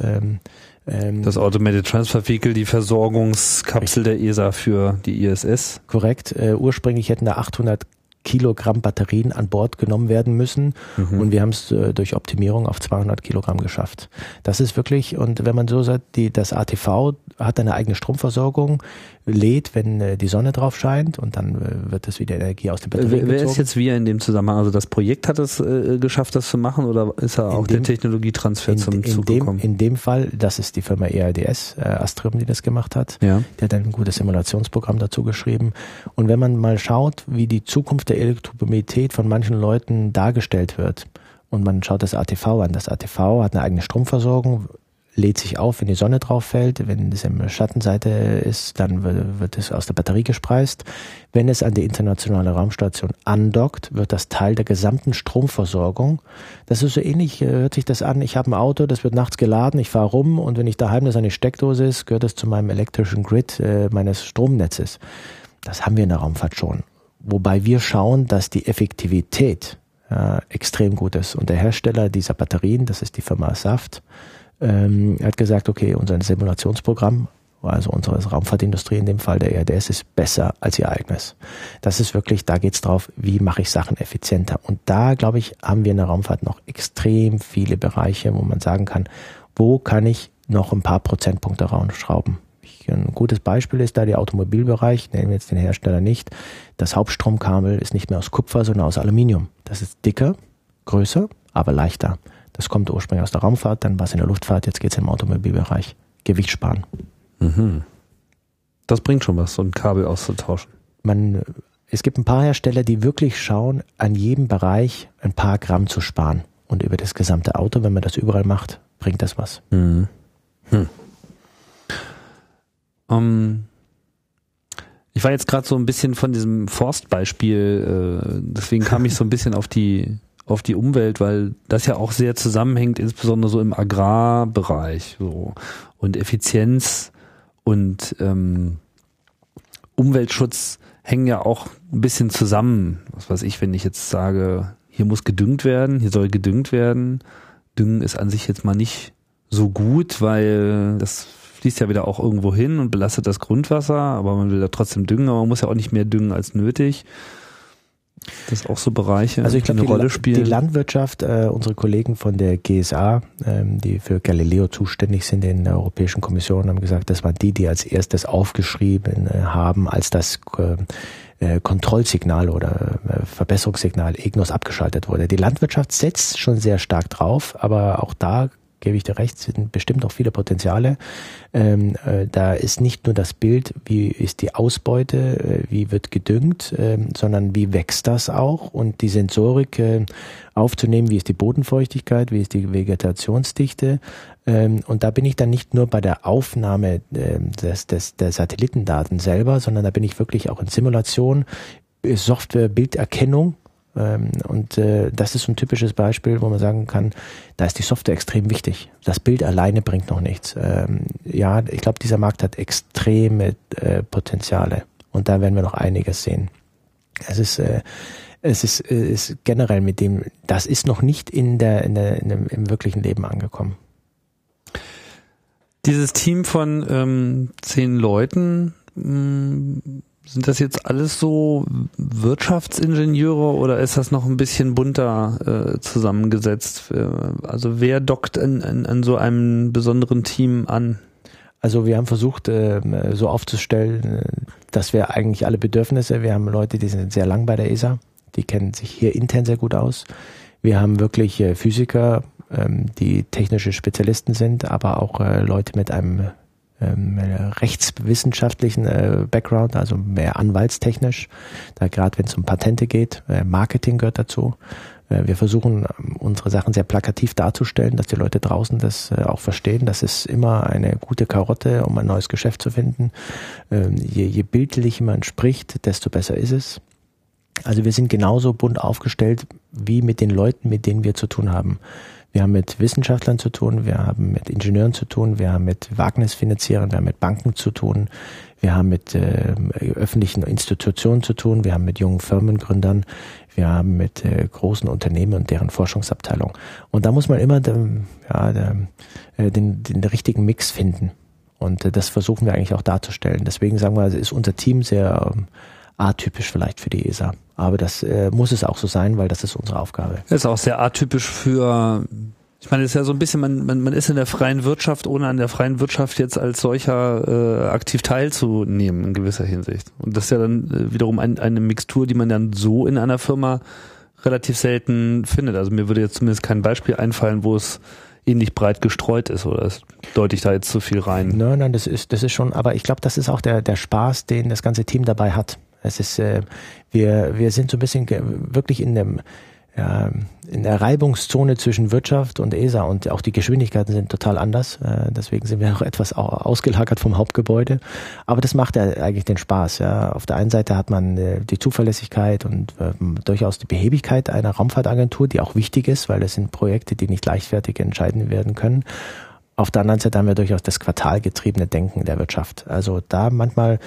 Ähm, das Automated Transfer Vehicle, die Versorgungskapsel der ESA für die ISS. Korrekt. Äh, ursprünglich hätten da 800 Kilogramm Batterien an Bord genommen werden müssen. Mhm. Und wir haben es äh, durch Optimierung auf 200 Kilogramm geschafft. Das ist wirklich, und wenn man so sagt, die, das ATV hat eine eigene Stromversorgung, lädt, wenn äh, die Sonne drauf scheint und dann äh, wird es wieder Energie aus dem Batterien Wer, ist jetzt wir in dem Zusammenhang? Also das Projekt hat es äh, geschafft, das zu machen oder ist er auch dem, der Technologietransfer in, zum in Zug dem, gekommen? In dem Fall, das ist die Firma ERDS, äh, Astrim, die das gemacht hat. Ja. Der hat ein gutes Simulationsprogramm dazu geschrieben. Und wenn man mal schaut, wie die Zukunft der Elektromobilität von manchen Leuten dargestellt wird, und man schaut das ATV an. Das ATV hat eine eigene Stromversorgung, lädt sich auf, wenn die Sonne drauf fällt. Wenn es im Schattenseite ist, dann wird es aus der Batterie gespreist. Wenn es an die internationale Raumstation andockt, wird das Teil der gesamten Stromversorgung. Das ist so ähnlich, äh, hört sich das an. Ich habe ein Auto, das wird nachts geladen, ich fahre rum und wenn ich daheim das eine Steckdose ist, gehört das zu meinem elektrischen Grid äh, meines Stromnetzes. Das haben wir in der Raumfahrt schon. Wobei wir schauen, dass die Effektivität äh, extrem gut ist. Und der Hersteller dieser Batterien, das ist die Firma Saft, ähm, er hat gesagt, okay, unser Simulationsprogramm, also unsere Raumfahrtindustrie in dem Fall der ERDS, ist besser als ihr eigenes. Das ist wirklich, da geht's drauf, wie mache ich Sachen effizienter. Und da, glaube ich, haben wir in der Raumfahrt noch extrem viele Bereiche, wo man sagen kann, wo kann ich noch ein paar Prozentpunkte rausschrauben. Ein gutes Beispiel ist da der Automobilbereich, nehmen wir jetzt den Hersteller nicht. Das Hauptstromkabel ist nicht mehr aus Kupfer, sondern aus Aluminium. Das ist dicker, größer, aber leichter. Das kommt ursprünglich aus der Raumfahrt, dann war es in der Luftfahrt, jetzt geht es im Automobilbereich. Gewicht sparen. Mhm. Das bringt schon was, so ein Kabel auszutauschen. Man, es gibt ein paar Hersteller, die wirklich schauen, an jedem Bereich ein paar Gramm zu sparen. Und über das gesamte Auto, wenn man das überall macht, bringt das was. Mhm. Hm. Um, ähm, ich war jetzt gerade so ein bisschen von diesem Forstbeispiel, äh, deswegen kam ich so ein bisschen auf die auf die Umwelt, weil das ja auch sehr zusammenhängt, insbesondere so im Agrarbereich. So. Und Effizienz und ähm, Umweltschutz hängen ja auch ein bisschen zusammen. Was weiß ich, wenn ich jetzt sage, hier muss gedüngt werden, hier soll gedüngt werden. Düngen ist an sich jetzt mal nicht so gut, weil das fließt ja wieder auch irgendwo hin und belastet das Grundwasser, aber man will da trotzdem düngen, aber man muss ja auch nicht mehr düngen als nötig. Das auch so Bereiche, also ich glaub, die eine die Rolle spielen. Die Landwirtschaft, äh, unsere Kollegen von der GSA, ähm, die für Galileo zuständig sind in der Europäischen Kommission, haben gesagt, das waren die, die als erstes aufgeschrieben äh, haben, als das äh, äh Kontrollsignal oder äh, Verbesserungssignal EGNOS abgeschaltet wurde. Die Landwirtschaft setzt schon sehr stark drauf, aber auch da gebe ich dir recht, sind bestimmt auch viele Potenziale. Ähm, äh, da ist nicht nur das Bild, wie ist die Ausbeute, äh, wie wird gedüngt, äh, sondern wie wächst das auch und die Sensorik äh, aufzunehmen, wie ist die Bodenfeuchtigkeit, wie ist die Vegetationsdichte. Ähm, und da bin ich dann nicht nur bei der Aufnahme ähm, des, des, der Satellitendaten selber, sondern da bin ich wirklich auch in Simulation, Software, Bilderkennung und äh, das ist so ein typisches Beispiel, wo man sagen kann, da ist die Software extrem wichtig. Das Bild alleine bringt noch nichts. Ähm, ja, ich glaube, dieser Markt hat extreme äh, Potenziale und da werden wir noch einiges sehen. Es ist äh, es ist, ist generell mit dem, das ist noch nicht in der, in der, in dem, im wirklichen Leben angekommen. Dieses Team von ähm, zehn Leuten, mh, mm, sind das jetzt alles so Wirtschaftsingenieure oder ist das noch ein bisschen bunter äh, zusammengesetzt? Äh, also wer dockt an, an, an so einem besonderen Team an? Also wir haben versucht, äh, so aufzustellen, dass wir eigentlich alle Bedürfnisse, wir haben Leute, die sind sehr lang bei der ESA, die kennen sich hier intern sehr gut aus. Wir haben wirklich äh, Physiker, ähm, die technische Spezialisten sind, aber auch äh, Leute mit einem ähm, rechtswissenschaftlichen äh, Background, also mehr anwaltstechnisch, da gerade wenn es um Patente geht, äh, Marketing gehört dazu. Äh, wir versuchen ähm, unsere Sachen sehr plakativ darzustellen, dass die Leute draußen das äh, auch verstehen. Das ist immer eine gute Karotte, um ein neues Geschäft zu finden. Ähm, je, je bildlicher man spricht, desto besser ist es. Also wir sind genauso bunt aufgestellt wie mit den Leuten, mit denen wir zu tun haben. Wir haben mit Wissenschaftlern zu tun, wir haben mit Ingenieuren zu tun, wir haben mit Wagnisfinanzierern, wir haben mit Banken zu tun, wir haben mit äh, öffentlichen Institutionen zu tun, wir haben mit jungen Firmengründern, wir haben mit äh, großen Unternehmen und deren Forschungsabteilung. Und da muss man immer den, ja, den, äh, den, den richtigen Mix finden. Und äh, das versuchen wir eigentlich auch darzustellen. Deswegen sagen wir, ist unser Team sehr ähm, atypisch vielleicht für die ESA. Aber das äh, muss es auch so sein, weil das ist unsere Aufgabe. Das ist auch sehr atypisch für ich meine, es ist ja so ein bisschen, man, man, man ist in der freien Wirtschaft, ohne an der freien Wirtschaft jetzt als solcher äh, aktiv teilzunehmen in gewisser Hinsicht. Und das ist ja dann äh, wiederum ein, eine Mixtur, die man dann so in einer Firma relativ selten findet. Also mir würde jetzt zumindest kein Beispiel einfallen, wo es ähnlich breit gestreut ist oder ist deutlich da jetzt zu viel rein? Nein, nein, das ist, das ist schon, aber ich glaube, das ist auch der, der Spaß, den das ganze Team dabei hat. Es ist, äh, wir, wir sind so ein bisschen wirklich in dem, ja, in der Reibungszone zwischen Wirtschaft und ESA und auch die Geschwindigkeiten sind total anders. Äh, deswegen sind wir auch [LAUGHS] etwas ausgelagert vom Hauptgebäude. Aber das macht ja eigentlich den Spaß. Ja. Auf der einen Seite hat man äh, die Zuverlässigkeit und ähm, durchaus die Behebigkeit einer Raumfahrtagentur, die auch wichtig ist, weil das sind Projekte, die nicht leichtfertig entscheiden werden können. Auf der anderen Seite haben wir durchaus das quartalgetriebene Denken der Wirtschaft. Also da manchmal,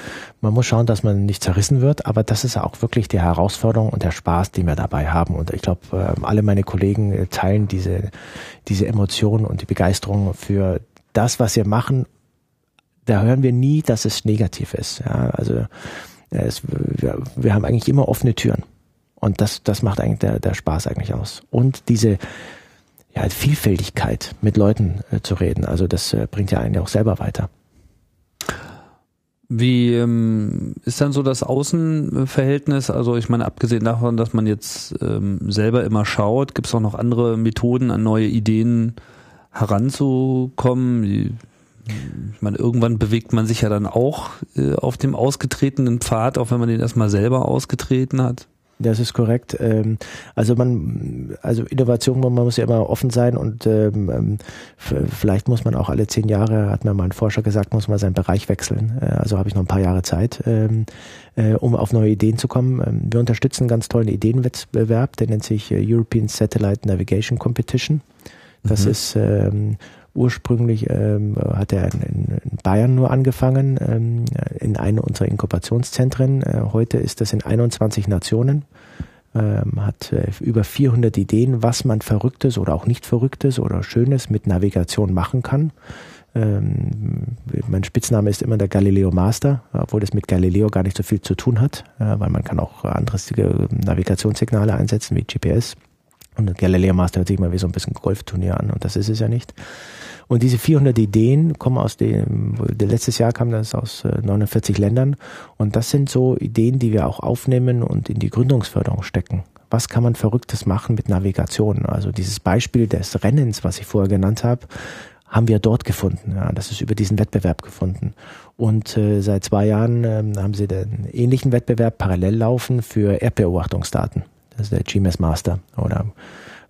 man muss schauen, dass man nicht zerrissen wird, aber das ist auch wirklich die Herausforderung und der Spaß, den wir dabei haben. Und ich glaube, ähm, alle meine Kollegen äh, teilen diese, diese Emotionen und die Begeisterung für das, was wir machen. Da hören wir nie, dass es negativ ist. Ja, also es, wir, wir haben eigentlich immer offene Türen. Und das, das macht eigentlich der, der Spaß eigentlich aus. Und diese, ja, Vielfältigkeit mit Leuten äh, zu reden. Also das äh, bringt ja einen ja auch selber weiter. Wie ähm, ist dann so das Außenverhältnis? Also ich meine, abgesehen davon, dass man jetzt ähm, selber immer schaut, gibt es auch noch andere Methoden, an neue Ideen heranzukommen? Ich meine, irgendwann bewegt man sich ja dann auch äh, auf dem ausgetretenen Pfad, auch wenn man den erstmal selber ausgetreten hat. Das ist korrekt. Ähm, also man, also Innovation, man muss ja immer offen sein und ähm, ähm vielleicht muss man auch alle zehn Jahre, hat mir mal ein Forscher gesagt, muss man seinen Bereich wechseln. Äh, also habe ich noch ein paar Jahre Zeit, äh, um auf neue Ideen zu kommen. Wir unterstützen einen ganz tollen Ideenwettbewerb, der nennt sich äh, European Satellite Navigation Competition. Das mhm. ist ähm, Ursprünglich ähm, hat er in, in, Bayern nur angefangen, ähm, in einem unserer Inkubationszentren. Äh, heute ist das in 21 Nationen. Ähm, hat äh, über 400 Ideen, was man Verrücktes oder auch nicht Verrücktes oder Schönes mit Navigation machen kann. Ähm, mein Spitzname ist immer der Galileo Master, obwohl das mit Galileo gar nicht so viel zu tun hat, äh, weil man kann auch andere Navigationssignale einsetzen wie GPS. Und Galileo Master hört sich immer wie so ein bisschen Golfturnier an und das ist es ja nicht. Und diese 400 Ideen kommen aus dem, letztes Jahr kam das aus 49 äh, Ländern und das sind so Ideen, die wir auch aufnehmen und in die Gründungsförderung stecken. Was kann man Verrücktes machen mit Navigation? Also dieses Beispiel des Rennens, was ich vorher genannt habe, haben wir dort gefunden. Ja, das ist über diesen Wettbewerb gefunden. Und äh, seit zwei Jahren äh, haben sie den ähnlichen Wettbewerb parallel laufen für Erdbeobachtungsdaten. Das ist der GMS Master oder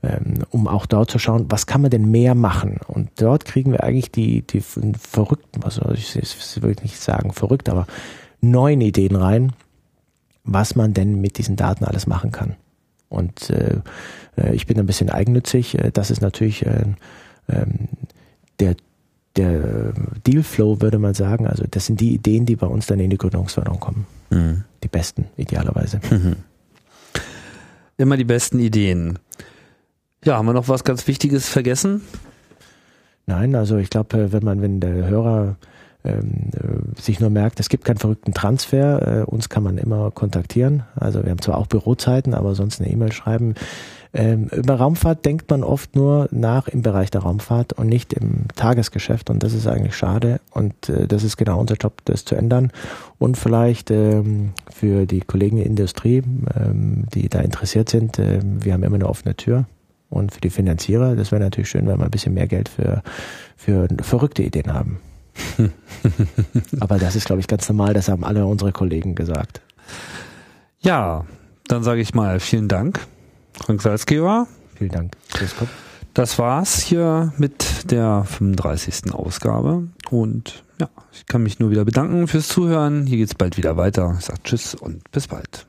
ähm, um auch dort zu schauen, was kann man denn mehr machen? Und dort kriegen wir eigentlich die, die verrückten, was soll ich, ich will nicht sagen verrückt, aber neuen Ideen rein, was man denn mit diesen Daten alles machen kann. Und äh, äh ich bin ein bisschen eigennützig. Äh, das ist natürlich äh, äh, der der Dealflow würde man sagen, also das sind die Ideen, die bei uns dann in die Gründungsförderung kommen. Mhm. Die besten, idealerweise. Mhm. [LAUGHS] Immer die besten Ideen. Ja, haben wir noch was ganz Wichtiges vergessen? Nein, also ich glaube, äh, wenn man, wenn der Hörer ähm, äh, sich nur merkt, es gibt keinen verrückten Transfer, äh, uns kann man immer kontaktieren. Also wir haben zwar auch Bürozeiten, aber sonst eine E-Mail schreiben. Ähm, über Raumfahrt denkt man oft nur nach im Bereich der Raumfahrt und nicht im Tagesgeschäft und das ist eigentlich schade und äh, das ist genau unser Job, das zu ändern und vielleicht ähm, für die Kollegen in der Industrie, ähm, die da interessiert sind, äh, wir haben immer eine offene Tür und für die Finanzierer, das wäre natürlich schön, wenn wir ein bisschen mehr Geld für, für verrückte Ideen haben. [LAUGHS] Aber das ist, glaube ich, ganz normal, das haben alle unsere Kollegen gesagt. Ja, dann sage ich mal vielen Dank, Frank Salzgeber. Vielen Dank. Das war's hier mit der 35. Ausgabe und ja, ich kann mich nur wieder bedanken fürs Zuhören. Hier geht's bald wieder weiter. Ich sage Tschüss und bis bald.